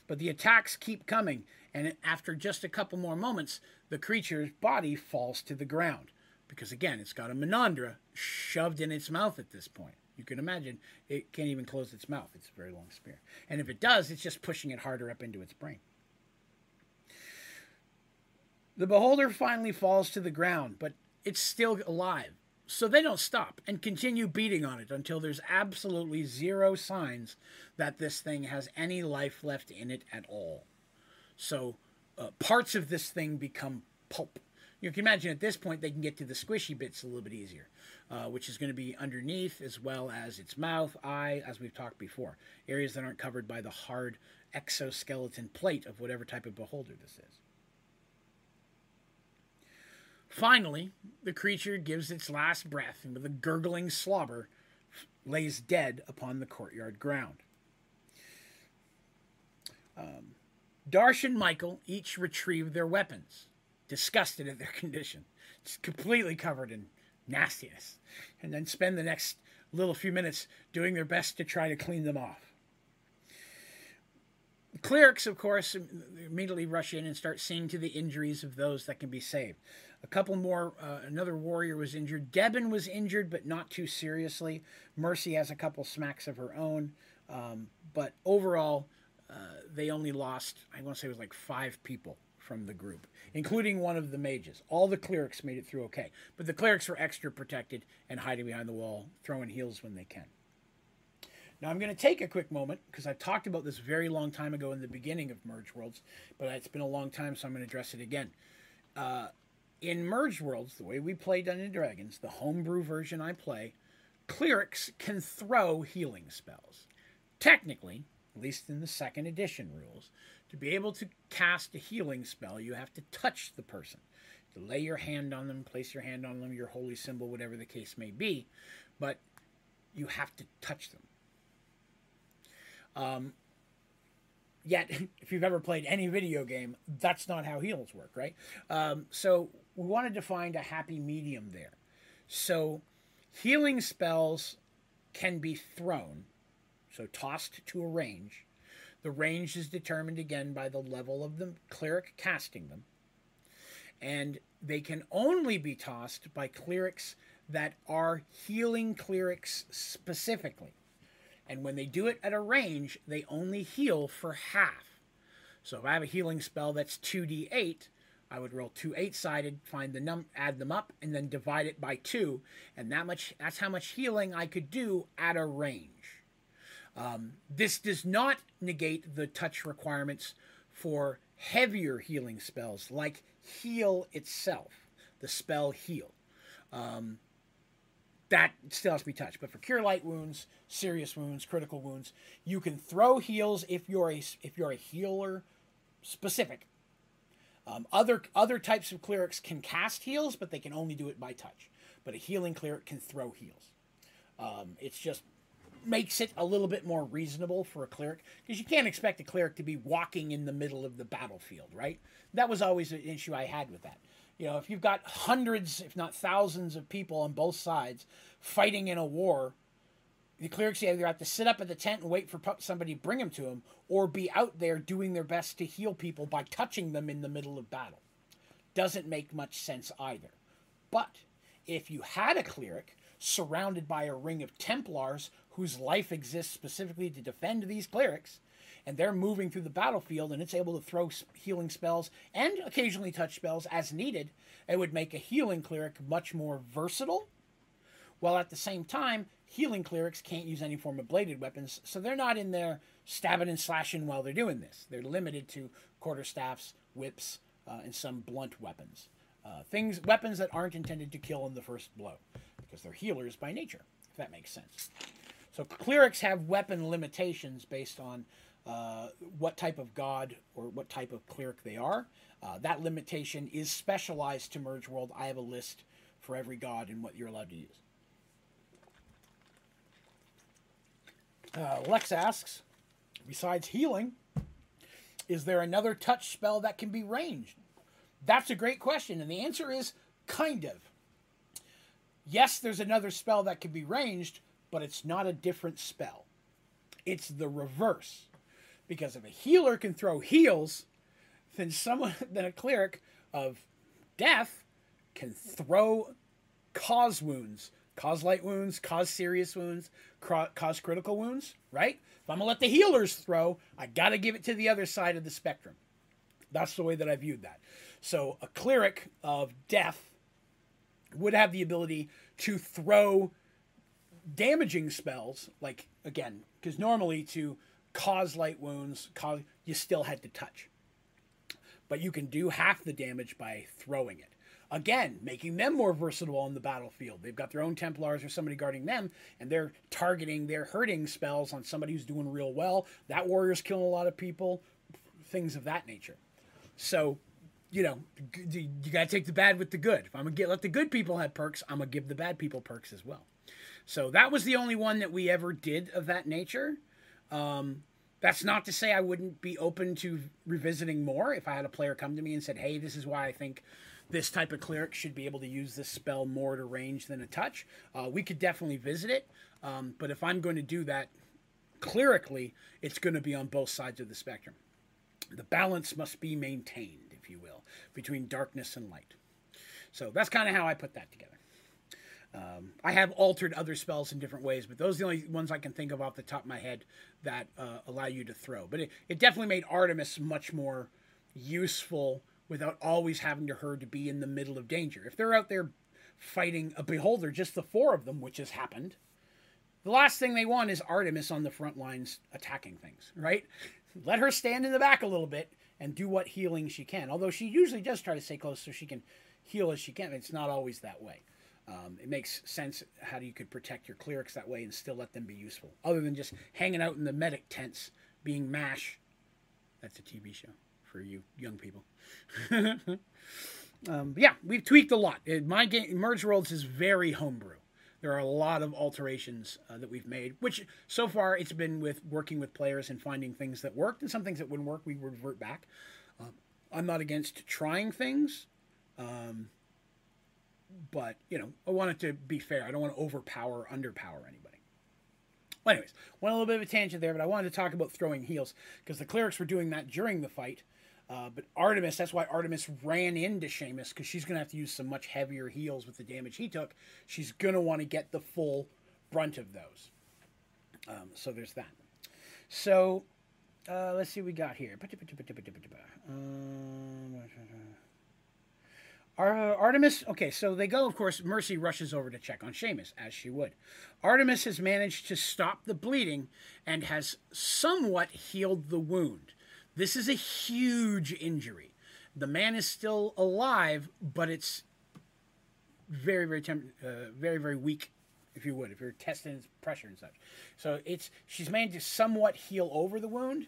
But the attacks keep coming, and after just a couple more moments, the creature's body falls to the ground because again, it's got a Menandra shoved in its mouth at this point. You can imagine it can't even close its mouth. It's a very long spear. And if it does, it's just pushing it harder up into its brain. The beholder finally falls to the ground, but it's still alive. So they don't stop and continue beating on it until there's absolutely zero signs that this thing has any life left in it at all. So uh, parts of this thing become pulp. You can imagine at this point they can get to the squishy bits a little bit easier, uh, which is going to be underneath as well as its mouth, eye, as we've talked before, areas that aren't covered by the hard exoskeleton plate of whatever type of beholder this is. Finally, the creature gives its last breath and with a gurgling slobber lays dead upon the courtyard ground. Um, Darsh and Michael each retrieve their weapons, disgusted at their condition, completely covered in nastiness, and then spend the next little few minutes doing their best to try to clean them off. Clerics, of course, immediately rush in and start seeing to the injuries of those that can be saved. A couple more, uh, another warrior was injured. Debin was injured, but not too seriously. Mercy has a couple smacks of her own. Um, but overall, uh, they only lost, I want to say it was like five people from the group, including one of the mages. All the clerics made it through okay. But the clerics were extra protected and hiding behind the wall, throwing heals when they can. Now I'm going to take a quick moment because I talked about this very long time ago in the beginning of Merge Worlds, but it's been a long time, so I'm going to address it again. Uh, in Merge Worlds, the way we play Dungeons & Dragons, the homebrew version I play, clerics can throw healing spells. Technically, at least in the second edition rules, to be able to cast a healing spell, you have to touch the person. To lay your hand on them, place your hand on them, your holy symbol, whatever the case may be, but you have to touch them. Um, Yet, if you've ever played any video game, that's not how heals work, right? Um, so we wanted to find a happy medium there. So healing spells can be thrown, so tossed to a range. The range is determined again by the level of the cleric casting them. And they can only be tossed by clerics that are healing clerics specifically. And when they do it at a range, they only heal for half. So if I have a healing spell that's 2d8, I would roll two eight-sided, find the num, add them up, and then divide it by two, and that much—that's how much healing I could do at a range. Um, this does not negate the touch requirements for heavier healing spells, like heal itself, the spell heal. Um, that still has to be touched. But for cure light wounds, serious wounds, critical wounds, you can throw heals if you're a if you're a healer specific. Um, other other types of clerics can cast heals, but they can only do it by touch. But a healing cleric can throw heals. Um, it's just makes it a little bit more reasonable for a cleric because you can't expect a cleric to be walking in the middle of the battlefield, right? That was always an issue I had with that. You know, if you've got hundreds, if not thousands, of people on both sides fighting in a war, the clerics either have to sit up at the tent and wait for somebody to bring them to them, or be out there doing their best to heal people by touching them in the middle of battle. Doesn't make much sense either. But if you had a cleric surrounded by a ring of Templars whose life exists specifically to defend these clerics, and they're moving through the battlefield and it's able to throw healing spells and occasionally touch spells as needed, it would make a healing cleric much more versatile. While at the same time, healing clerics can't use any form of bladed weapons, so they're not in there stabbing and slashing while they're doing this. They're limited to quarterstaffs, whips, uh, and some blunt weapons. Uh, things, weapons that aren't intended to kill in the first blow, because they're healers by nature, if that makes sense. So clerics have weapon limitations based on uh, what type of god or what type of cleric they are. Uh, that limitation is specialized to Merge World. I have a list for every god and what you're allowed to use. Uh, Lex asks, besides healing, is there another touch spell that can be ranged? That's a great question, and the answer is kind of. Yes, there's another spell that can be ranged, but it's not a different spell. It's the reverse. Because if a healer can throw heals, then someone then a cleric of death can throw cause wounds, cause light wounds, cause serious wounds, cause critical wounds, right? If I'm gonna let the healers throw, I gotta give it to the other side of the spectrum. That's the way that I viewed that. So a cleric of death would have the ability to throw damaging spells, like again, because normally to cause light wounds, cause you still had to touch. But you can do half the damage by throwing it. Again, making them more versatile on the battlefield. They've got their own Templars or somebody guarding them, and they're targeting their hurting spells on somebody who's doing real well. That warrior's killing a lot of people, things of that nature. So, you know, you got to take the bad with the good. If I'm gonna get let the good people have perks, I'm gonna give the bad people perks as well. So that was the only one that we ever did of that nature. Um, that's not to say I wouldn't be open to revisiting more if I had a player come to me and said, "Hey, this is why I think this type of cleric should be able to use this spell more to range than a touch. Uh, we could definitely visit it, um, but if I'm going to do that clerically, it's going to be on both sides of the spectrum. The balance must be maintained, if you will, between darkness and light. So that's kind of how I put that together. Um, I have altered other spells in different ways, but those are the only ones I can think of off the top of my head that uh, allow you to throw. But it, it definitely made Artemis much more useful without always having to her to be in the middle of danger. If they're out there fighting a beholder, just the four of them, which has happened, the last thing they want is Artemis on the front lines attacking things, right? Let her stand in the back a little bit and do what healing she can. Although she usually does try to stay close so she can heal as she can. It's not always that way. Um, it makes sense how you could protect your clerics that way and still let them be useful, other than just hanging out in the medic tents being mash. That's a TV show for you young people. um, yeah, we've tweaked a lot. My game, Merge Worlds is very homebrew. There are a lot of alterations uh, that we've made, which so far it's been with working with players and finding things that worked, and some things that wouldn't work, we revert back. Um, I'm not against trying things, um, but you know, I want it to be fair. I don't want to overpower, underpower anybody. Well, anyways, went a little bit of a tangent there, but I wanted to talk about throwing heals because the clerics were doing that during the fight. Uh, but Artemis, that's why Artemis ran into Seamus because she's going to have to use some much heavier heals with the damage he took. She's going to want to get the full brunt of those. Um, so there's that. So uh, let's see what we got here. Artemis, okay, so they go, of course, Mercy rushes over to check on Seamus, as she would. Artemis has managed to stop the bleeding and has somewhat healed the wound. This is a huge injury. The man is still alive, but it's very, very, temp- uh, very, very weak, if you would, if you're testing pressure and such. So it's she's managed to somewhat heal over the wound,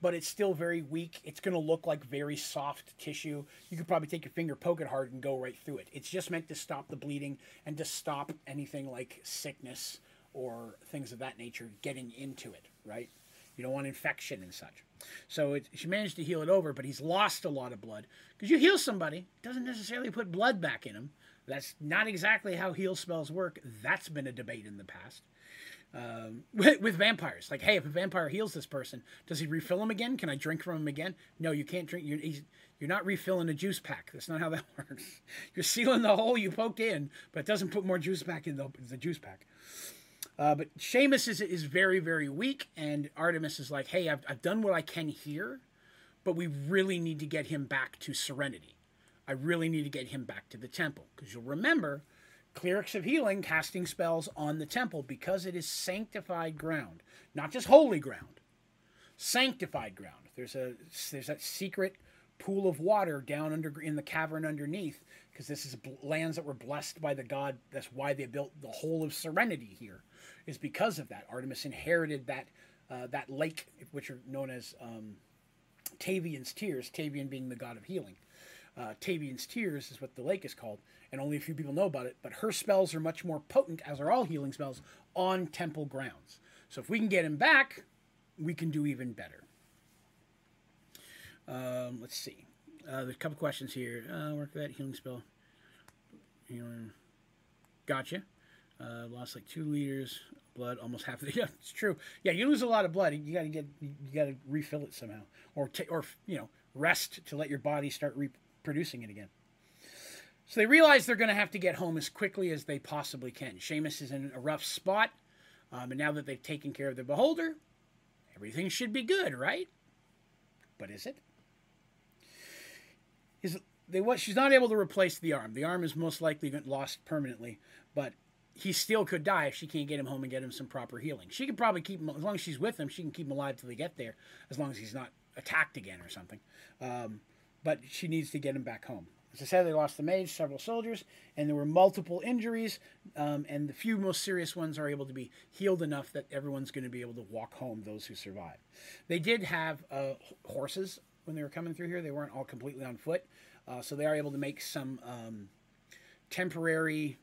but it's still very weak. It's going to look like very soft tissue. You could probably take your finger, poke it hard, and go right through it. It's just meant to stop the bleeding and to stop anything like sickness or things of that nature getting into it, right? You don't want infection and such. So it, she managed to heal it over, but he's lost a lot of blood. Because you heal somebody, doesn't necessarily put blood back in him. That's not exactly how heal spells work. That's been a debate in the past um, with, with, vampires. Like, hey, if a vampire heals this person, does he refill him again? Can I drink from him again? No, you can't drink. You're, you're not refilling a juice pack. That's not how that works. You're sealing the hole you poked in, but it doesn't put more juice back in the, the juice pack. Uh, but Seamus is, is very, very weak, and Artemis is like, hey, I've, I've done what I can here, but we really need to get him back to Serenity. I really need to get him back to the temple. Because you'll remember clerics of healing casting spells on the temple because it is sanctified ground, not just holy ground, sanctified ground. There's a there's that secret pool of water down under in the cavern underneath because this is lands that were blessed by the god. That's why they built the whole of Serenity here, is because of that. Artemis inherited that uh, that lake, which are known as um, Tavian's Tears. Tavian being the god of healing. Uh, Tavian's Tears is what the lake is called and only a few people know about it, but her spells are much more potent, as are all healing spells, on temple grounds. So if we can get him back, we can do even better. Um, let's see. Uh, there's a couple questions here. Uh, work that healing spell. Healing. Gotcha. Uh, lost like two liters blood, almost half of it. Yeah, it's true. Yeah, you lose a lot of blood. You got to get, you got to refill it somehow, or t- or you know, rest to let your body start reproducing it again. So they realize they're going to have to get home as quickly as they possibly can. Seamus is in a rough spot, um, and now that they've taken care of the beholder, everything should be good, right? But is it? they what she's not able to replace the arm. The arm is most likely lost permanently, but he still could die if she can't get him home and get him some proper healing. She can probably keep him as long as she's with him. She can keep him alive till they get there, as long as he's not attacked again or something. Um, but she needs to get him back home. As I said, they lost the mage, several soldiers, and there were multiple injuries. Um, and the few most serious ones are able to be healed enough that everyone's going to be able to walk home. Those who survive. They did have uh, horses when they were coming through here. They weren't all completely on foot, uh, so they are able to make some um, temporary.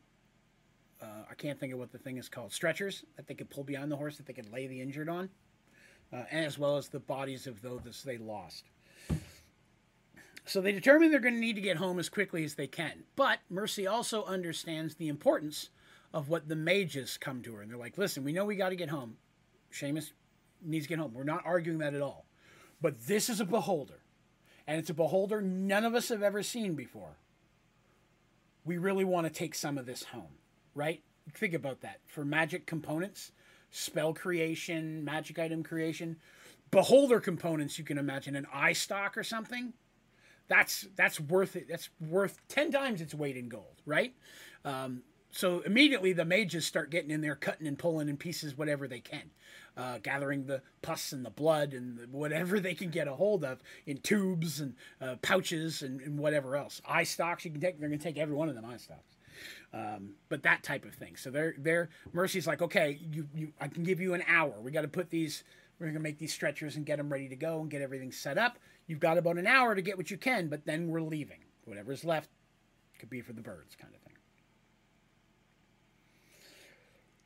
Uh, I can't think of what the thing is called. Stretchers that they could pull behind the horse that they could lay the injured on, uh, as well as the bodies of those they lost. So they determine they're going to need to get home as quickly as they can. But Mercy also understands the importance of what the mages come to her. And they're like, listen, we know we got to get home. Seamus needs to get home. We're not arguing that at all. But this is a beholder. And it's a beholder none of us have ever seen before. We really want to take some of this home, right? Think about that. For magic components, spell creation, magic item creation, beholder components, you can imagine an eye stalk or something that's that's worth it. That's worth ten times its weight in gold, right? Um, so immediately the mages start getting in there, cutting and pulling in pieces whatever they can, uh, gathering the pus and the blood and the, whatever they can get a hold of in tubes and uh, pouches and, and, whatever else. Eye stalks you can take. They're going to take every one of them eye stalks. Um, but that type of thing. So they're, they're Mercy's like, okay, you, you, I can give you an hour. We got to put these. We're going to make these stretchers and get them ready to go and get everything set up. You've got about an hour to get what you can, but then we're leaving. Whatever's left could be for the birds, kind of thing.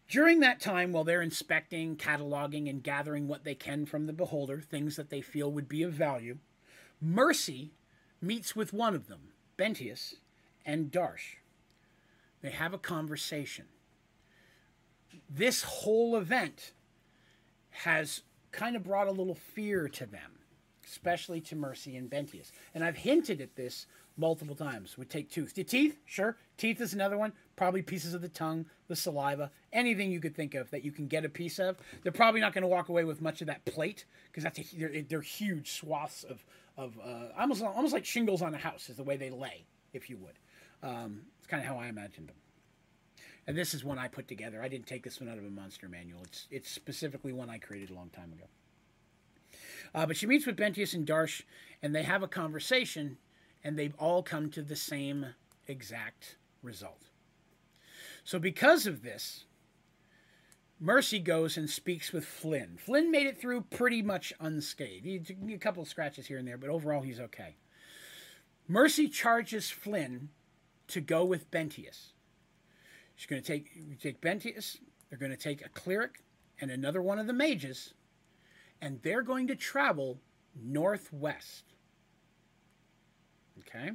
During that time, while they're inspecting, cataloging, and gathering what they can from the beholder, things that they feel would be of value, Mercy meets with one of them, Bentius and Darsh. They have a conversation. This whole event has kind of brought a little fear to them especially to Mercy and Bentius. And I've hinted at this multiple times. We take tooth. The teeth, sure. Teeth is another one. Probably pieces of the tongue, the saliva, anything you could think of that you can get a piece of. They're probably not going to walk away with much of that plate because that's a, they're, they're, huge swaths of of uh, almost almost like shingles on a house is the way they lay, if you would. Um, it's kind of how I imagined them. And this is one I put together. I didn't take this one out of a monster manual. It's it's specifically one I created a long time ago. Uh, but she meets with Bentius and Darsh, and they have a conversation, and they've all come to the same exact result. So, because of this, Mercy goes and speaks with Flynn. Flynn made it through pretty much unscathed. He took a couple of scratches here and there, but overall he's okay. Mercy charges Flynn to go with Bentius. She's going to take take Bentius. They're going to take a cleric and another one of the mages, and they're going to travel northwest. Okay?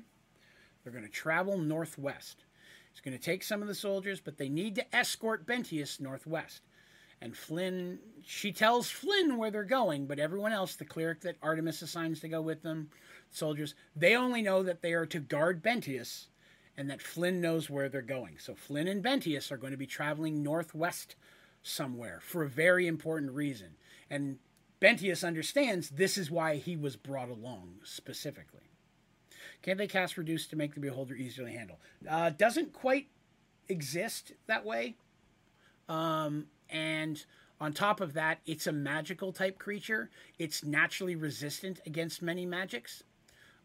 They're going to travel northwest. It's going to take some of the soldiers, but they need to escort Bentius northwest. And Flynn, she tells Flynn where they're going, but everyone else, the cleric that Artemis assigns to go with them, soldiers, they only know that they are to guard Bentius and that Flynn knows where they're going. So Flynn and Bentius are going to be traveling northwest somewhere for a very important reason. And Bentius understands this is why he was brought along specifically. Can they cast Reduce to make the Beholder easier to handle? Uh, doesn't quite exist that way. Um, and on top of that, it's a magical type creature. It's naturally resistant against many magics.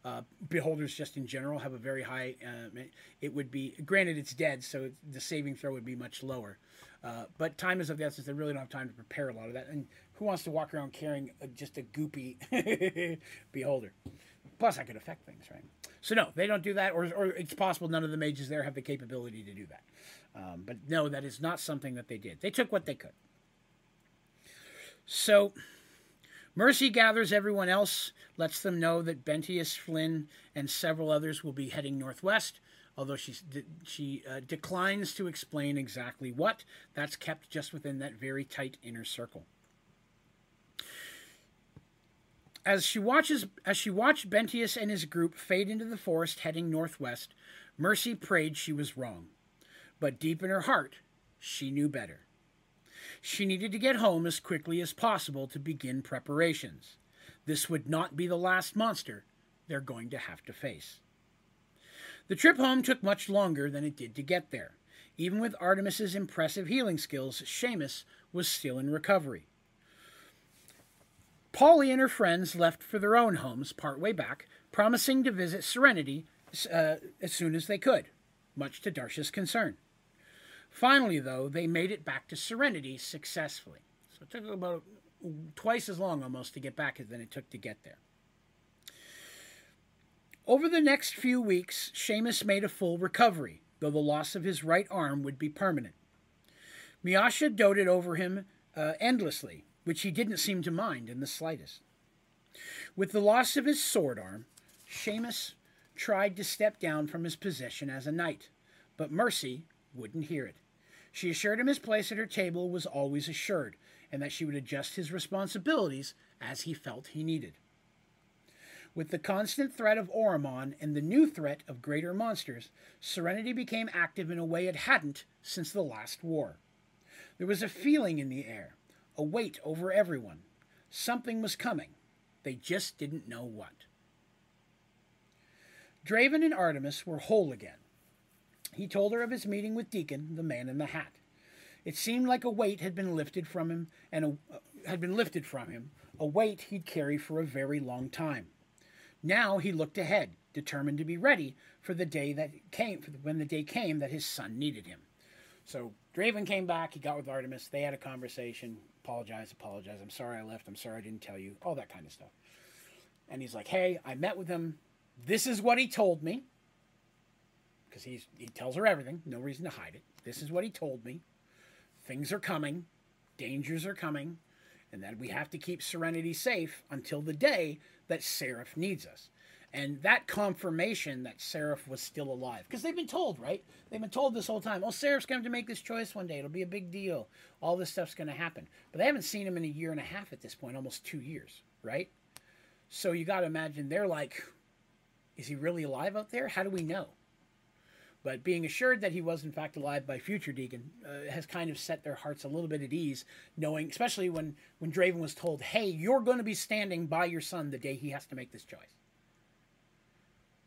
Uh, beholders, just in general, have a very high. Uh, it would be granted it's dead, so the saving throw would be much lower. Uh, but time is of the essence. They really don't have time to prepare a lot of that. And who wants to walk around carrying a, just a goopy beholder? Plus, I could affect things, right? So no, they don't do that, or, or it's possible none of the mages there have the capability to do that. Um, but no, that is not something that they did. They took what they could. So Mercy gathers everyone else, lets them know that Bentius Flynn and several others will be heading northwest. Although she she uh, declines to explain exactly what, that's kept just within that very tight inner circle. As she watches as she watched Bentius and his group fade into the forest heading northwest, Mercy prayed she was wrong. But deep in her heart, she knew better. She needed to get home as quickly as possible to begin preparations. This would not be the last monster they're going to have to face. The trip home took much longer than it did to get there. Even with Artemis's impressive healing skills, Seamus was still in recovery. Polly and her friends left for their own homes partway back, promising to visit Serenity uh, as soon as they could, much to Darsh's concern. Finally, though, they made it back to Serenity successfully. So it took about twice as long almost to get back than it took to get there. Over the next few weeks, Seamus made a full recovery, though the loss of his right arm would be permanent. Miasha doted over him uh, endlessly, which he didn't seem to mind in the slightest. With the loss of his sword arm, Seamus tried to step down from his position as a knight, but Mercy wouldn't hear it. She assured him his place at her table was always assured, and that she would adjust his responsibilities as he felt he needed. With the constant threat of Oromon and the new threat of greater monsters, Serenity became active in a way it hadn't since the last war. There was a feeling in the air, a weight over everyone. Something was coming. They just didn't know what. Draven and Artemis were whole again. He told her of his meeting with Deacon, the man in the hat. It seemed like a weight had been lifted from him and a, uh, had been lifted from him, a weight he'd carried for a very long time. Now he looked ahead, determined to be ready for the day that came when the day came that his son needed him. So Draven came back, he got with Artemis, they had a conversation, apologize, apologize, I'm sorry I left, I'm sorry I didn't tell you, all that kind of stuff. And he's like, Hey, I met with him. This is what he told me because he's he tells her everything. No reason to hide it. This is what he told me. Things are coming, dangers are coming, and that we have to keep Serenity safe until the day that Seraph needs us. And that confirmation that Seraph was still alive, because they've been told, right? They've been told this whole time, oh, Seraph's going to make this choice one day. It'll be a big deal. All this stuff's going to happen. But they haven't seen him in a year and a half at this point, almost two years, right? So you got to imagine they're like, is he really alive out there? How do we know? But being assured that he was in fact alive by future Deacon uh, has kind of set their hearts a little bit at ease, knowing, especially when when Draven was told, "Hey, you're going to be standing by your son the day he has to make this choice."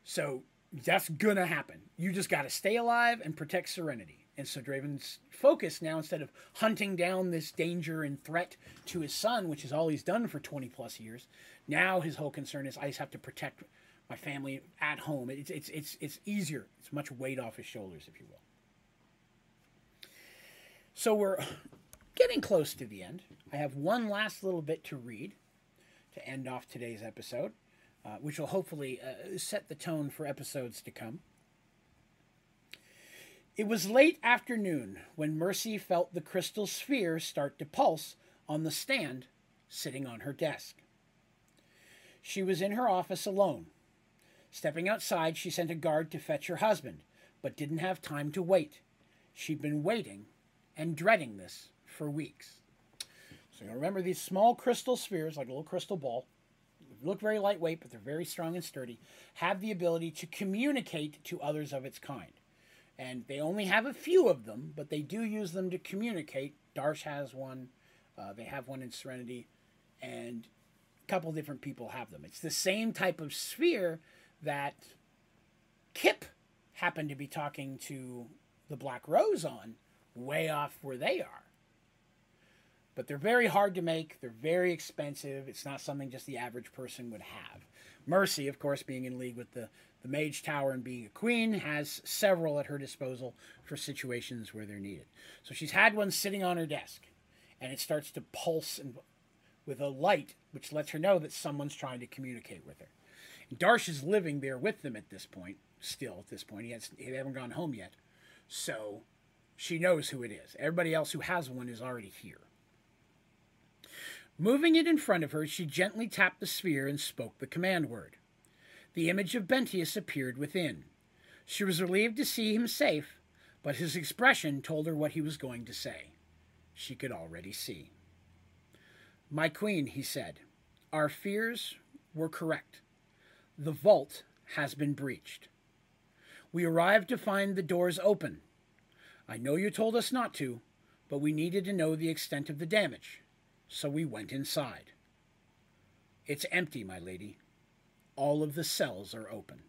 So that's gonna happen. You just got to stay alive and protect Serenity. And so Draven's focus now, instead of hunting down this danger and threat to his son, which is all he's done for 20 plus years, now his whole concern is I just have to protect my family at home. It's, it's, it's, it's easier. It's much weight off his shoulders, if you will. So we're getting close to the end. I have one last little bit to read to end off today's episode, uh, which will hopefully uh, set the tone for episodes to come. It was late afternoon when Mercy felt the crystal sphere start to pulse on the stand sitting on her desk. She was in her office alone, Stepping outside, she sent a guard to fetch her husband, but didn't have time to wait. She'd been waiting and dreading this for weeks. So you remember these small crystal spheres, like a little crystal ball, look very lightweight, but they're very strong and sturdy, have the ability to communicate to others of its kind. And they only have a few of them, but they do use them to communicate. Darsh has one, uh, they have one in Serenity, and a couple different people have them. It's the same type of sphere that Kip happened to be talking to the Black Rose on way off where they are. But they're very hard to make, they're very expensive. It's not something just the average person would have. Mercy, of course, being in league with the, the Mage Tower and being a queen, has several at her disposal for situations where they're needed. So she's had one sitting on her desk, and it starts to pulse and, with a light, which lets her know that someone's trying to communicate with her. Darsh is living there with them at this point, still at this point. He has they haven't gone home yet. So she knows who it is. Everybody else who has one is already here. Moving it in front of her, she gently tapped the sphere and spoke the command word. The image of Bentius appeared within. She was relieved to see him safe, but his expression told her what he was going to say. She could already see. My queen, he said, our fears were correct. The vault has been breached. We arrived to find the doors open. I know you told us not to, but we needed to know the extent of the damage, so we went inside. It's empty, my lady. All of the cells are open.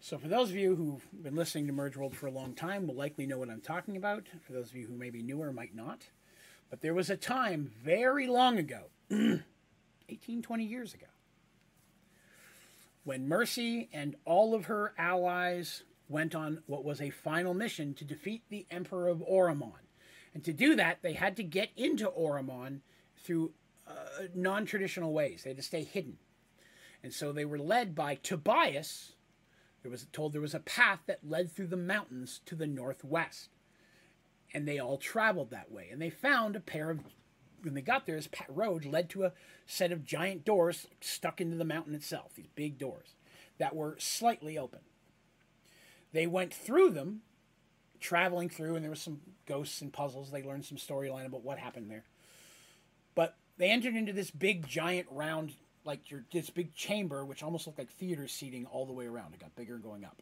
So, for those of you who've been listening to Merge World for a long time, will likely know what I'm talking about. For those of you who may be newer, might not. But there was a time very long ago, 18, 20 years ago, when Mercy and all of her allies went on what was a final mission to defeat the Emperor of Oromon. And to do that, they had to get into Oromon through uh, non traditional ways. They had to stay hidden. And so they were led by Tobias, there was told there was a path that led through the mountains to the northwest. And they all traveled that way. And they found a pair of when they got there, this road led to a set of giant doors stuck into the mountain itself, these big doors that were slightly open. They went through them, traveling through, and there was some ghosts and puzzles. They learned some storyline about what happened there. But they entered into this big, giant, round like your this big chamber, which almost looked like theater seating all the way around. It got bigger going up,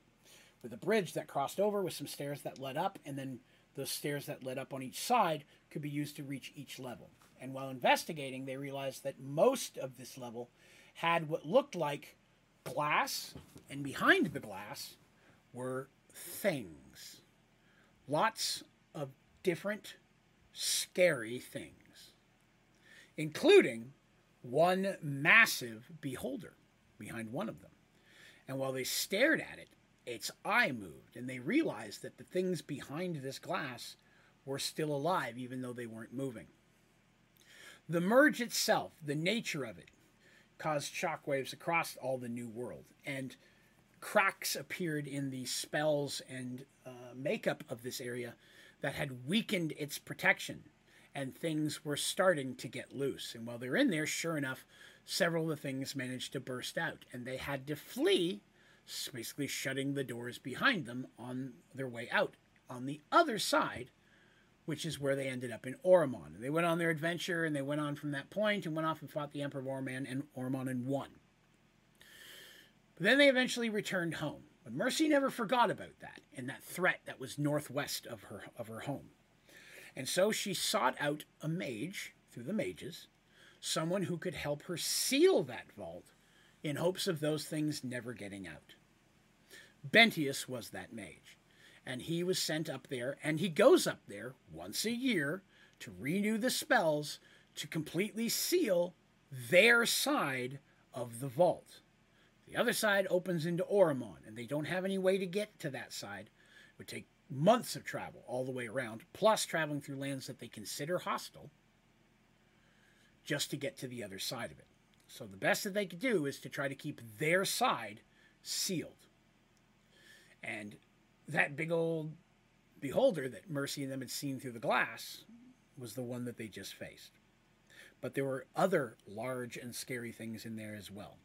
with a bridge that crossed over with some stairs that led up, and then the stairs that led up on each side could be used to reach each level. And while investigating, they realized that most of this level had what looked like glass, and behind the glass were things. Lots of different scary things, including one massive beholder behind one of them. And while they stared at it, its eye moved, and they realized that the things behind this glass were still alive, even though they weren't moving. The merge itself, the nature of it, caused shockwaves across all the new world, and cracks appeared in the spells and uh, Uh, makeup of this area that had weakened its protection and things were starting to get loose. And while they're in there, sure enough, several of the things managed to burst out, and they had to flee, basically shutting the doors behind them on their way out. On the other side, which is where they ended up in Oromon. They went on their adventure, and they went on from that point and went off and fought the Emperor of and Oromon and won. But then they eventually returned home. But Mercy never forgot about that and that threat that was northwest of her of her home. And so she sought out a mage through the mages, someone who could help her seal that vault in hopes of those things never getting out. Bentius was that mage, and he was sent up there, and he goes up there once a year to renew the spells to completely seal their side of the vault. The other side opens into Oromon, and they don't have any way to get to that side. It would take months of travel all the way around, plus traveling through lands that they consider hostile, just to get to the other side of it. So the best that they could do is to try to keep their side sealed. And that big old beholder that Mercy and them had seen through the glass was the one that they just faced. But there were other large and scary things in there as well.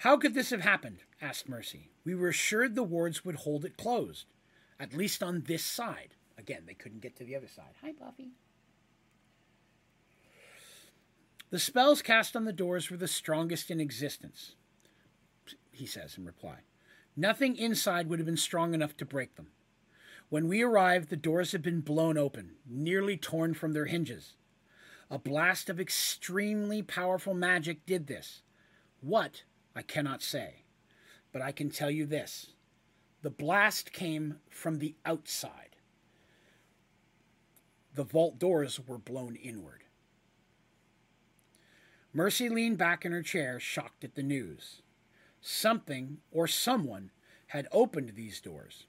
How could this have happened? asked Mercy. We were assured the wards would hold it closed, at least on this side. Again, they couldn't get to the other side. Hi, Buffy. The spells cast on the doors were the strongest in existence, he says in reply. Nothing inside would have been strong enough to break them. When we arrived, the doors had been blown open, nearly torn from their hinges. A blast of extremely powerful magic did this. What I cannot say. But I can tell you this the blast came from the outside. The vault doors were blown inward. Mercy leaned back in her chair, shocked at the news. Something or someone had opened these doors,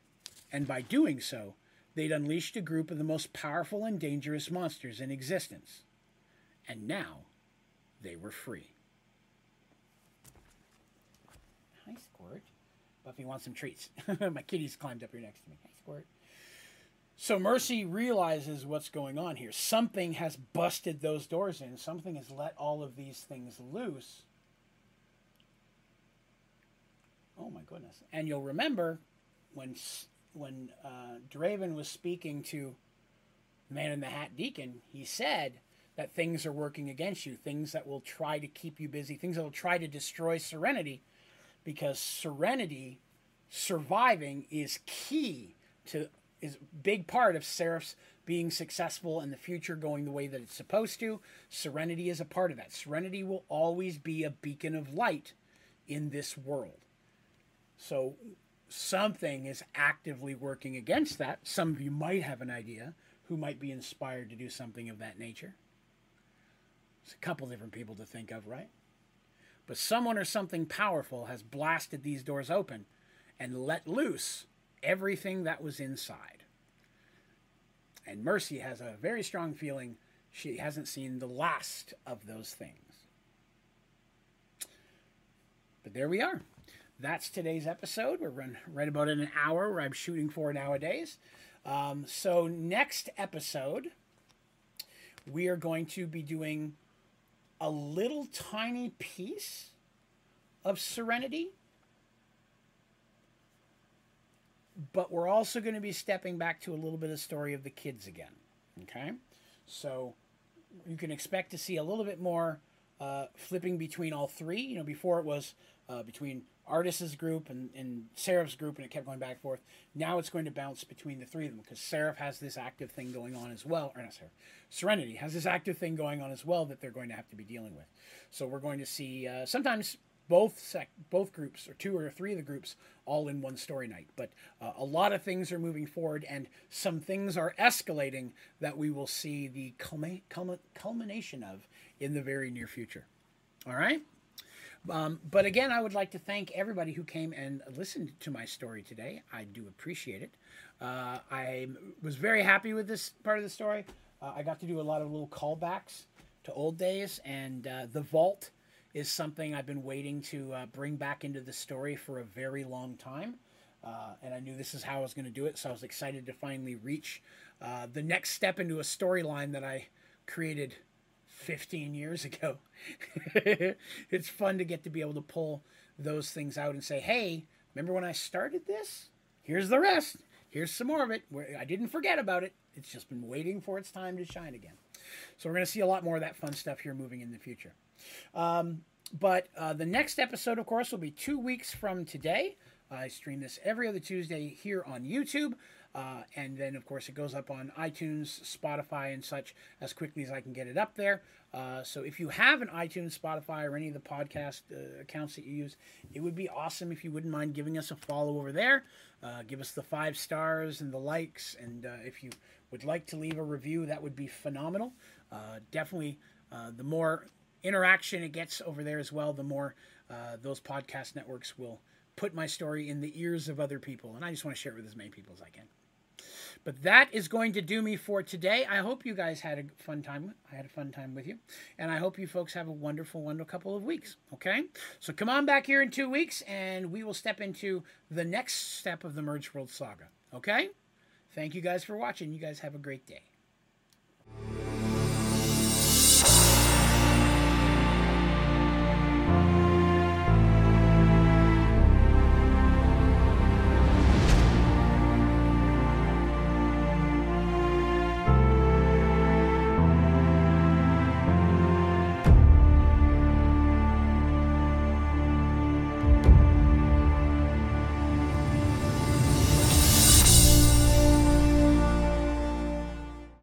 and by doing so, they'd unleashed a group of the most powerful and dangerous monsters in existence. And now they were free. Hi, Squirt. Buffy wants some treats. My kitty's climbed up here next to me. Hi, Squirt. So Mercy realizes what's going on here. Something has busted those doors in. Something has let all of these things loose. Oh my goodness! And you'll remember when when uh, Draven was speaking to Man in the Hat Deacon, he said that things are working against you, things that will try to keep you busy, things that will try to destroy Serenity because serenity surviving is key to is a big part of Seraph's being successful in the future going the way that it's supposed to. Serenity is a part of that. Serenity will always be a beacon of light in this world. So something is actively working against that. Some of you might have an idea who might be inspired to do something of that nature. There's a couple different people to think of, right? But someone or something powerful has blasted these doors open and let loose everything that was inside. And Mercy has a very strong feeling she hasn't seen the last of those things. But there we are. That's today's episode. We're run right about in an hour where I'm shooting for nowadays. Um, so next episode, we are going to be doing a little tiny piece of Serenity but we're also going to be stepping back to a little bit of story of the kids again. Okay, so you can expect to see a little bit more uh, flipping between all three. You know, before it was uh, between Artis's group and, and Seraph's group, and it kept going back and forth. Now it's going to bounce between the three of them because Seraph has this active thing going on as well, or not Seraph, Serenity has this active thing going on as well that they're going to have to be dealing with. So we're going to see uh, sometimes both sec- both groups or two or three of the groups all in one story night. But uh, a lot of things are moving forward, and some things are escalating that we will see the culmi- culmi- culmination of in the very near future. All right. Um, but again, I would like to thank everybody who came and listened to my story today. I do appreciate it. Uh, I was very happy with this part of the story. Uh, I got to do a lot of little callbacks to old days, and uh, the vault is something I've been waiting to uh, bring back into the story for a very long time. Uh, and I knew this is how I was going to do it, so I was excited to finally reach uh, the next step into a storyline that I created 15 years ago. it's fun to get to be able to pull those things out and say, hey, remember when I started this? Here's the rest. Here's some more of it. I didn't forget about it. It's just been waiting for its time to shine again. So we're going to see a lot more of that fun stuff here moving in the future. Um, but uh, the next episode, of course, will be two weeks from today. I stream this every other Tuesday here on YouTube. Uh, and then, of course, it goes up on iTunes, Spotify, and such as quickly as I can get it up there. Uh, so if you have an iTunes, Spotify, or any of the podcast uh, accounts that you use, it would be awesome if you wouldn't mind giving us a follow over there. Uh, give us the five stars and the likes. And uh, if you would like to leave a review, that would be phenomenal. Uh, definitely, the more interaction it gets over there as well, the more those podcast networks will put my story in the ears of other people. And I just want to share it with as many people as I can. But that is going to do me for today. I hope you guys had a fun time. I had a fun time with you. And I hope you folks have a wonderful, wonderful couple of weeks. Okay? So come on back here in two weeks and we will step into the next step of the Merge World saga. Okay? Thank you guys for watching. You guys have a great day.